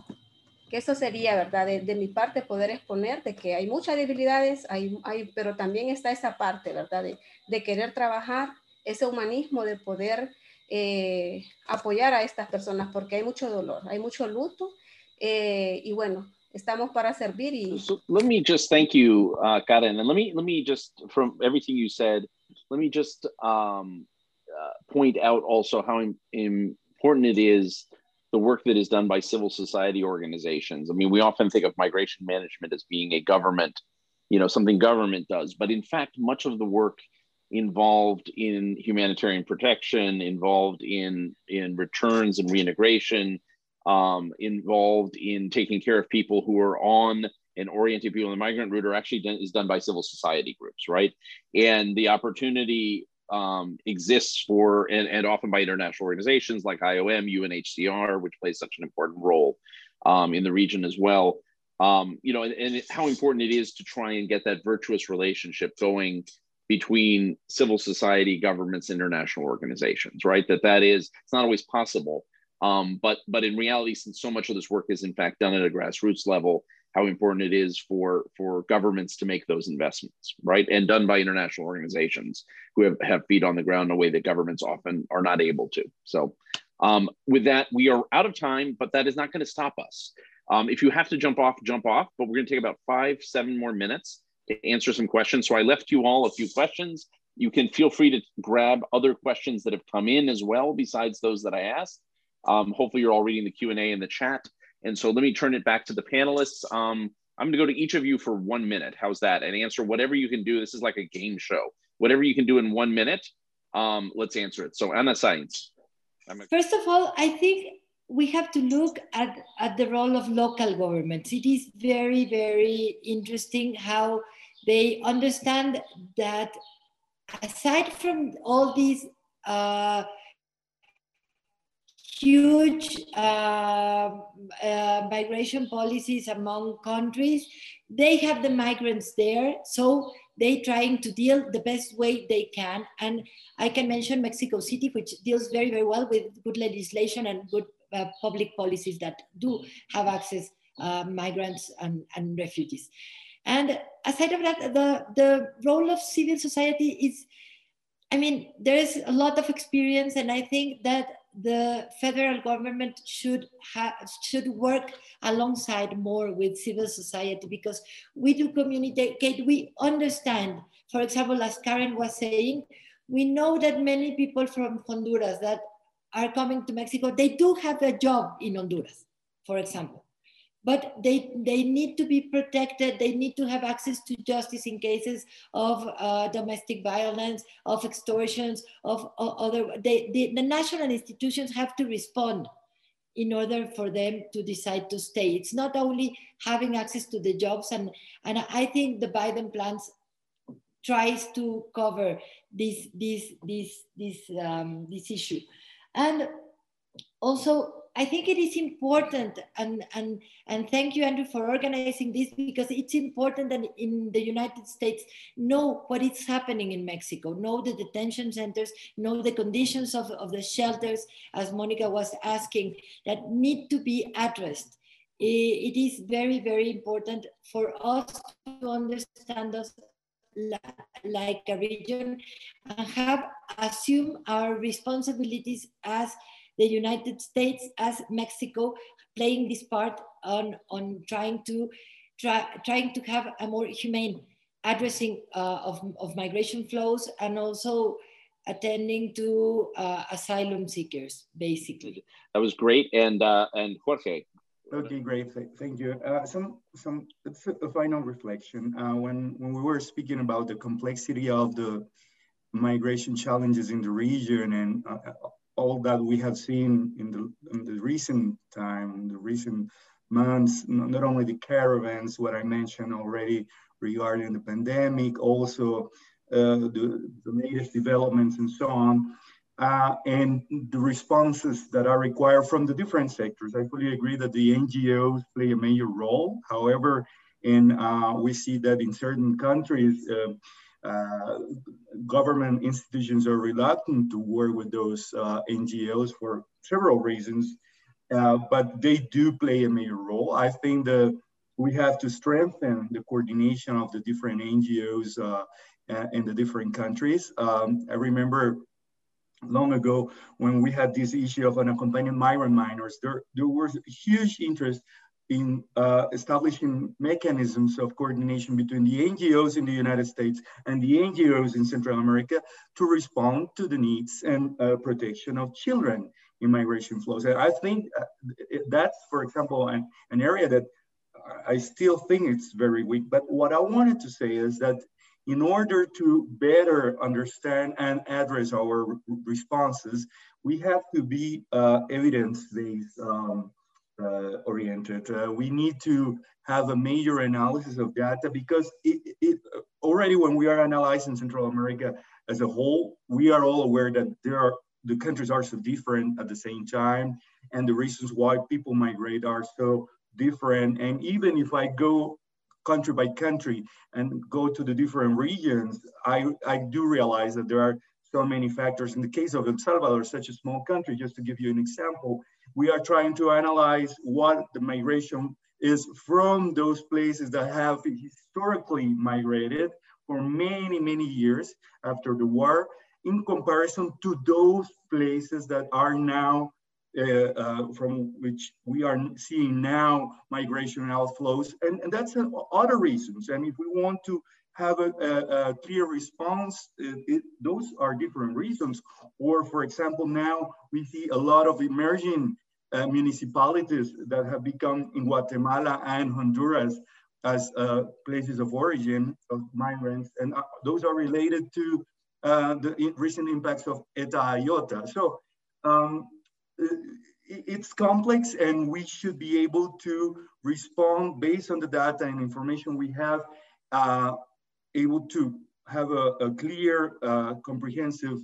eso sería, ¿verdad? De, mi parte, poder exponer de que hay muchas debilidades, hay, hay, pero también está esa parte, ¿verdad? De, de querer trabajar ese humanismo de poder eh, apoyar a estas personas, porque hay mucho dolor, hay mucho luto, eh, y bueno, estamos para servir. Y... So let me just thank you, uh, Karen, and let me let me just from everything you said, let me just um, uh, point out also how important it is the work that is done by civil society organizations. I mean, we often think of migration management as being a government, you know, something government does, but in fact, much of the work involved in humanitarian protection, involved in in returns and reintegration, um, involved in taking care of people who are on and orienting people on the migrant route are actually done, is done by civil society groups, right? And the opportunity um, exists for and, and often by international organizations like IOM, UNHCR, which plays such an important role um, in the region as well. Um, you know, and, and how important it is to try and get that virtuous relationship going between civil society, governments, international organizations, right? That that is it's not always possible. Um, but but in reality, since so much of this work is in fact done at a grassroots level, how important it is for for governments to make those investments, right? And done by international organizations who have, have feet on the ground in a way that governments often are not able to. So um, with that, we are out of time, but that is not going to stop us. Um, if you have to jump off, jump off, but we're going to take about five, seven more minutes to answer some questions. So I left you all a few questions. You can feel free to grab other questions that have come in as well, besides those that I asked. Um, hopefully you're all reading the Q&A in the chat. And so let me turn it back to the panelists. Um, I'm gonna go to each of you for one minute. How's that? And answer whatever you can do. This is like a game show. Whatever you can do in one minute, um, let's answer it. So Ana Saiz. First of all, I think we have to look at, at the role of local governments. It is very, very interesting how they understand that aside from all these uh, huge uh, uh, migration policies among countries, they have the migrants there. So they trying to deal the best way they can. And I can mention Mexico City, which deals very, very well with good legislation and good uh, public policies that do have access uh, migrants and, and refugees. And aside of that, the, the role of civil society is, I mean, there is a lot of experience, and I think that the federal government should should work alongside more with civil society because we do communicate we understand. For example as karen was saying we know that many people from honduras that are coming to mexico they do have a job in honduras for example but they, they need to be protected. They need to have access to justice in cases of uh, domestic violence, of extortions, of, of other, they, they, the national institutions have to respond in order for them to decide to stay. It's not only having access to the jobs, and, and I think the Biden plans tries to cover this, this, this, this, um, this issue. And also I think it is important, and, and, and thank you, Andrew, for organizing this because it's important that in the United States know what is happening in Mexico, know the detention centers, know the conditions of, of the shelters, as Monica was asking, that need to be addressed. It is very, very important for us to understand us like a region and have assume our responsibilities as the United States as Mexico playing this part on, on trying to try, trying to have a more humane addressing uh, of, of migration flows and also attending to uh, asylum seekers, basically. That was great. And uh, and Jorge. Okay, great. Thank you. Uh, some some a final reflection. Uh, when when we were speaking about the complexity of the migration challenges in the region and uh, all that we have seen in the, in the recent time, the recent months, not only the caravans, what I mentioned already regarding the pandemic, also uh, the, the latest developments and so on, uh, and the responses that are required from the different sectors. I fully agree that the NGOs play a major role. However, and uh, we see that in certain countries, uh, government institutions are reluctant to work with those uh, NGOs for several reasons, uh, but they do play a major role. I think that we have to strengthen the coordination of the different NGOs uh, in the different countries. Um, I remember long ago when we had this issue of unaccompanied migrant minors, there, there was huge interest in uh, establishing mechanisms of coordination between the NGOs in the United States and the NGOs in Central America to respond to the needs and uh, protection of children in migration flows. And I think uh, that's, for example, an, an area that I still think it's very weak. But what I wanted to say is that in order to better understand and address our responses, we have to be uh, evidence-based um, uh, oriented. Uh, we need to have a major analysis of data because it, it, already when we are analyzing Central America as a whole, we are all aware that there are the countries are so different at the same time, and the reasons why people migrate are so different. And even if I go country by country and go to the different regions, I, I do realize that there are so many factors. In the case of El Salvador, such a small country, just to give you an example, we are trying to analyze what the migration is from those places that have historically migrated for many, many years after the war in comparison to those places that are now uh, uh, from which we are seeing now migration outflows. And, and that's other reasons. And if we want to have a, a, a clear response, it, it, those are different reasons. Or for example, now we see a lot of emerging uh, municipalities that have become in Guatemala and Honduras as uh, places of origin of migrants. And uh, those are related to uh, the recent impacts of ETA IOTA. So um, it's complex and we should be able to respond based on the data and information we have, uh, able to have a, a clear, comprehensive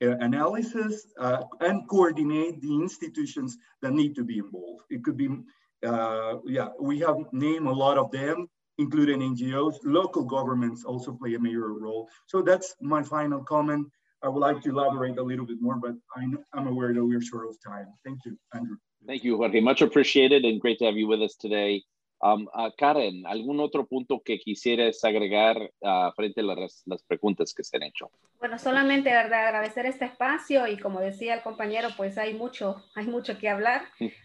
analysis uh, and coordinate the institutions that need to be involved. It could be, uh, yeah, we have named a lot of them, including NGOs, local governments also play a major role. So that's my final comment. I would like to elaborate a little bit more, but I'm aware that we're short of time. Thank you, Andrew. Thank you, Jorge. Much appreciated and great to have you with us today. Um, uh, Karen, ¿algún otro punto que quisieras agregar uh, frente a las, las, preguntas que se han hecho? Bueno, solamente, ¿verdad? Agradecer este espacio y como decía el compañero, pues hay mucho, hay mucho que hablar,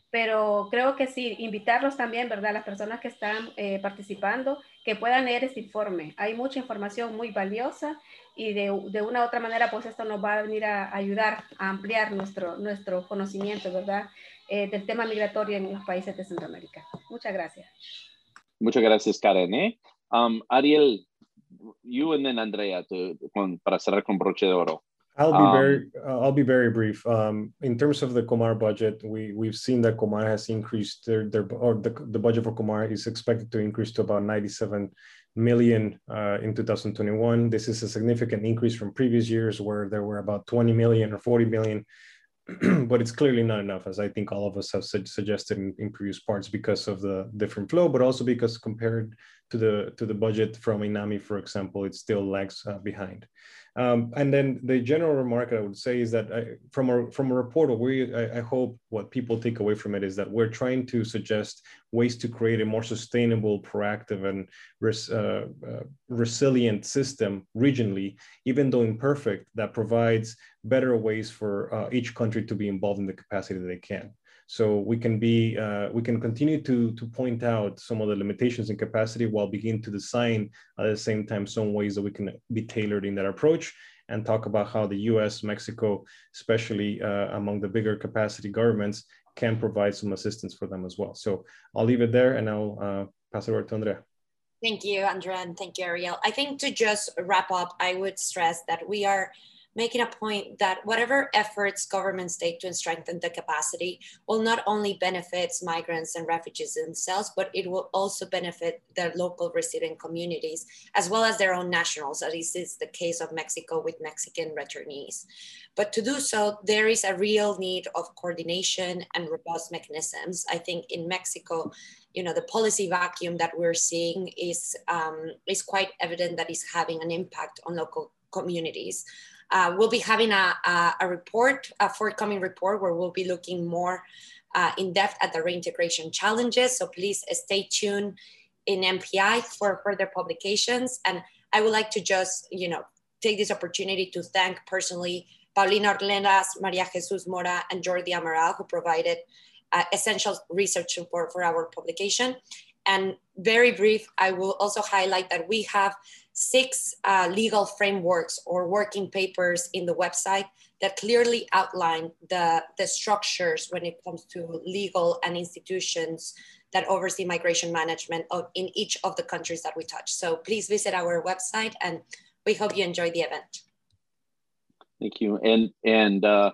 pero creo que sí, invitarlos también, ¿verdad? Las personas que están eh, participando, que puedan leer este informe. Hay mucha información muy valiosa y de, de, una u otra manera, pues esto nos va a venir a ayudar a ampliar nuestro, nuestro conocimiento, ¿verdad? Eh, del tema migratorio en los países de Centroamérica. Muchas gracias. Muchas gracias, Karen. ¿eh? Um, Ariel, you and then Andrea, to, con, para cerrar con broche de oro. I'll be um, very uh, I'll be very brief. Um, in terms of the Comar budget, we we've seen that Comar has increased their their or the, the budget for Comar is expected to increase to about 97 million uh, in 2021. This is a significant increase from previous years where there were about 20 million or 40 million [clears throat] but it's clearly not enough, as I think all of us have su suggested in, in, previous parts, because of the different flow, but also because compared to the to the budget from INAMI, for example, it still lags uh, behind. Um, and then the general remark I would say is that I, from a from a report, we I, I, hope what people take away from it is that we're trying to suggest ways to create a more sustainable, proactive, and res, uh, uh, resilient system regionally, even though imperfect, that provides better ways for uh, each country to be involved in the capacity that they can. So we can be, uh, we can continue to, to point out some of the limitations in capacity while begin to design at the same time some ways that we can be tailored in that approach and talk about how the US, Mexico, especially uh, among the bigger capacity governments can provide some assistance for them as well. So I'll leave it there and I'll uh, pass it over to Andrea. Thank you, Andrea, and thank you, Ariel. I think to just wrap up, I would stress that we are making a point that whatever efforts governments take to strengthen the capacity will not only benefit migrants and refugees themselves, but it will also benefit the local resident communities as well as their own nationals, as is the case of Mexico with Mexican returnees. But to do so, there is a real need of coordination and robust mechanisms. I think in Mexico, you know, the policy vacuum that we're seeing is, um, is quite evident that is having an impact on local communities. Uh, we'll be having a, a, a, report, a forthcoming report, where we'll be looking more uh, in depth at the reintegration challenges. So please stay tuned in MPI for further publications. And I would like to just, you know, take this opportunity to thank personally Paulina Ornelas, Maria Jesus Mora, and Jordi Amaral, who provided uh, essential research support for our publication. And very brief, I will also highlight that we have six uh, legal frameworks or working papers in the website that clearly outline the, the structures when it comes to legal and institutions that oversee migration management in each of the countries that we touch. So please visit our website and we hope you enjoy the event. Thank you. And, and uh,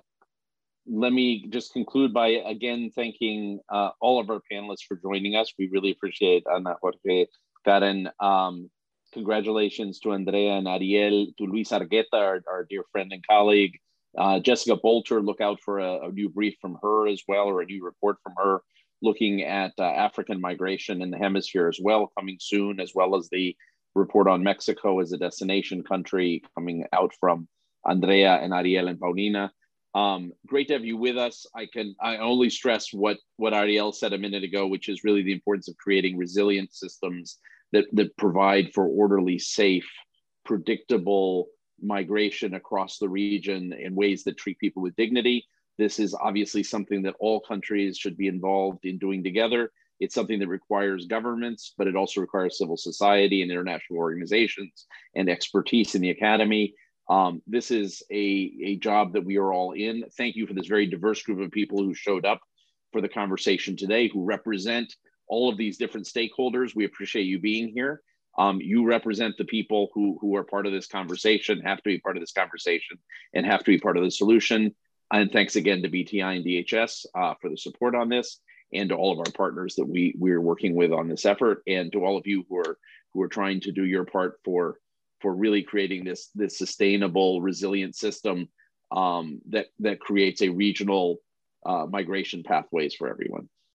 let me just conclude by again thanking uh, all of our panelists for joining us. We really appreciate Ana Jorge, Karen, um, congratulations to Andrea and Ariel, to Luis Argueta, our, our dear friend and colleague. Uh, Jessica Bolter, look out for a, a, new brief from her as well, or a new report from her looking at uh, African migration in the hemisphere as well, coming soon, as well as the report on Mexico as a destination country coming out from Andrea and Ariel and Paulina. Um, great to have you with us. I can I only stress what what Ariel said a minute ago, which is really the importance of creating resilient systems that, that provide for orderly, safe, predictable migration across the region in ways that treat people with dignity. This is obviously something that all countries should be involved in doing together. It's something that requires governments, but it also requires civil society and international organizations and expertise in the academy. Um, this is a, a job that we are all in. Thank you for this very diverse group of people who showed up for the conversation today, who represent all of these different stakeholders. We appreciate you being here. Um, you represent the people who, who are part of this conversation, have to be part of this conversation, and have to be part of the solution. And thanks again to BTI and DHS uh, for the support on this, and to all of our partners that we we're working with on this effort, and to all of you who are who are trying to do your part for for really creating this this sustainable, resilient system um, that that creates a regional uh, migration pathways for everyone.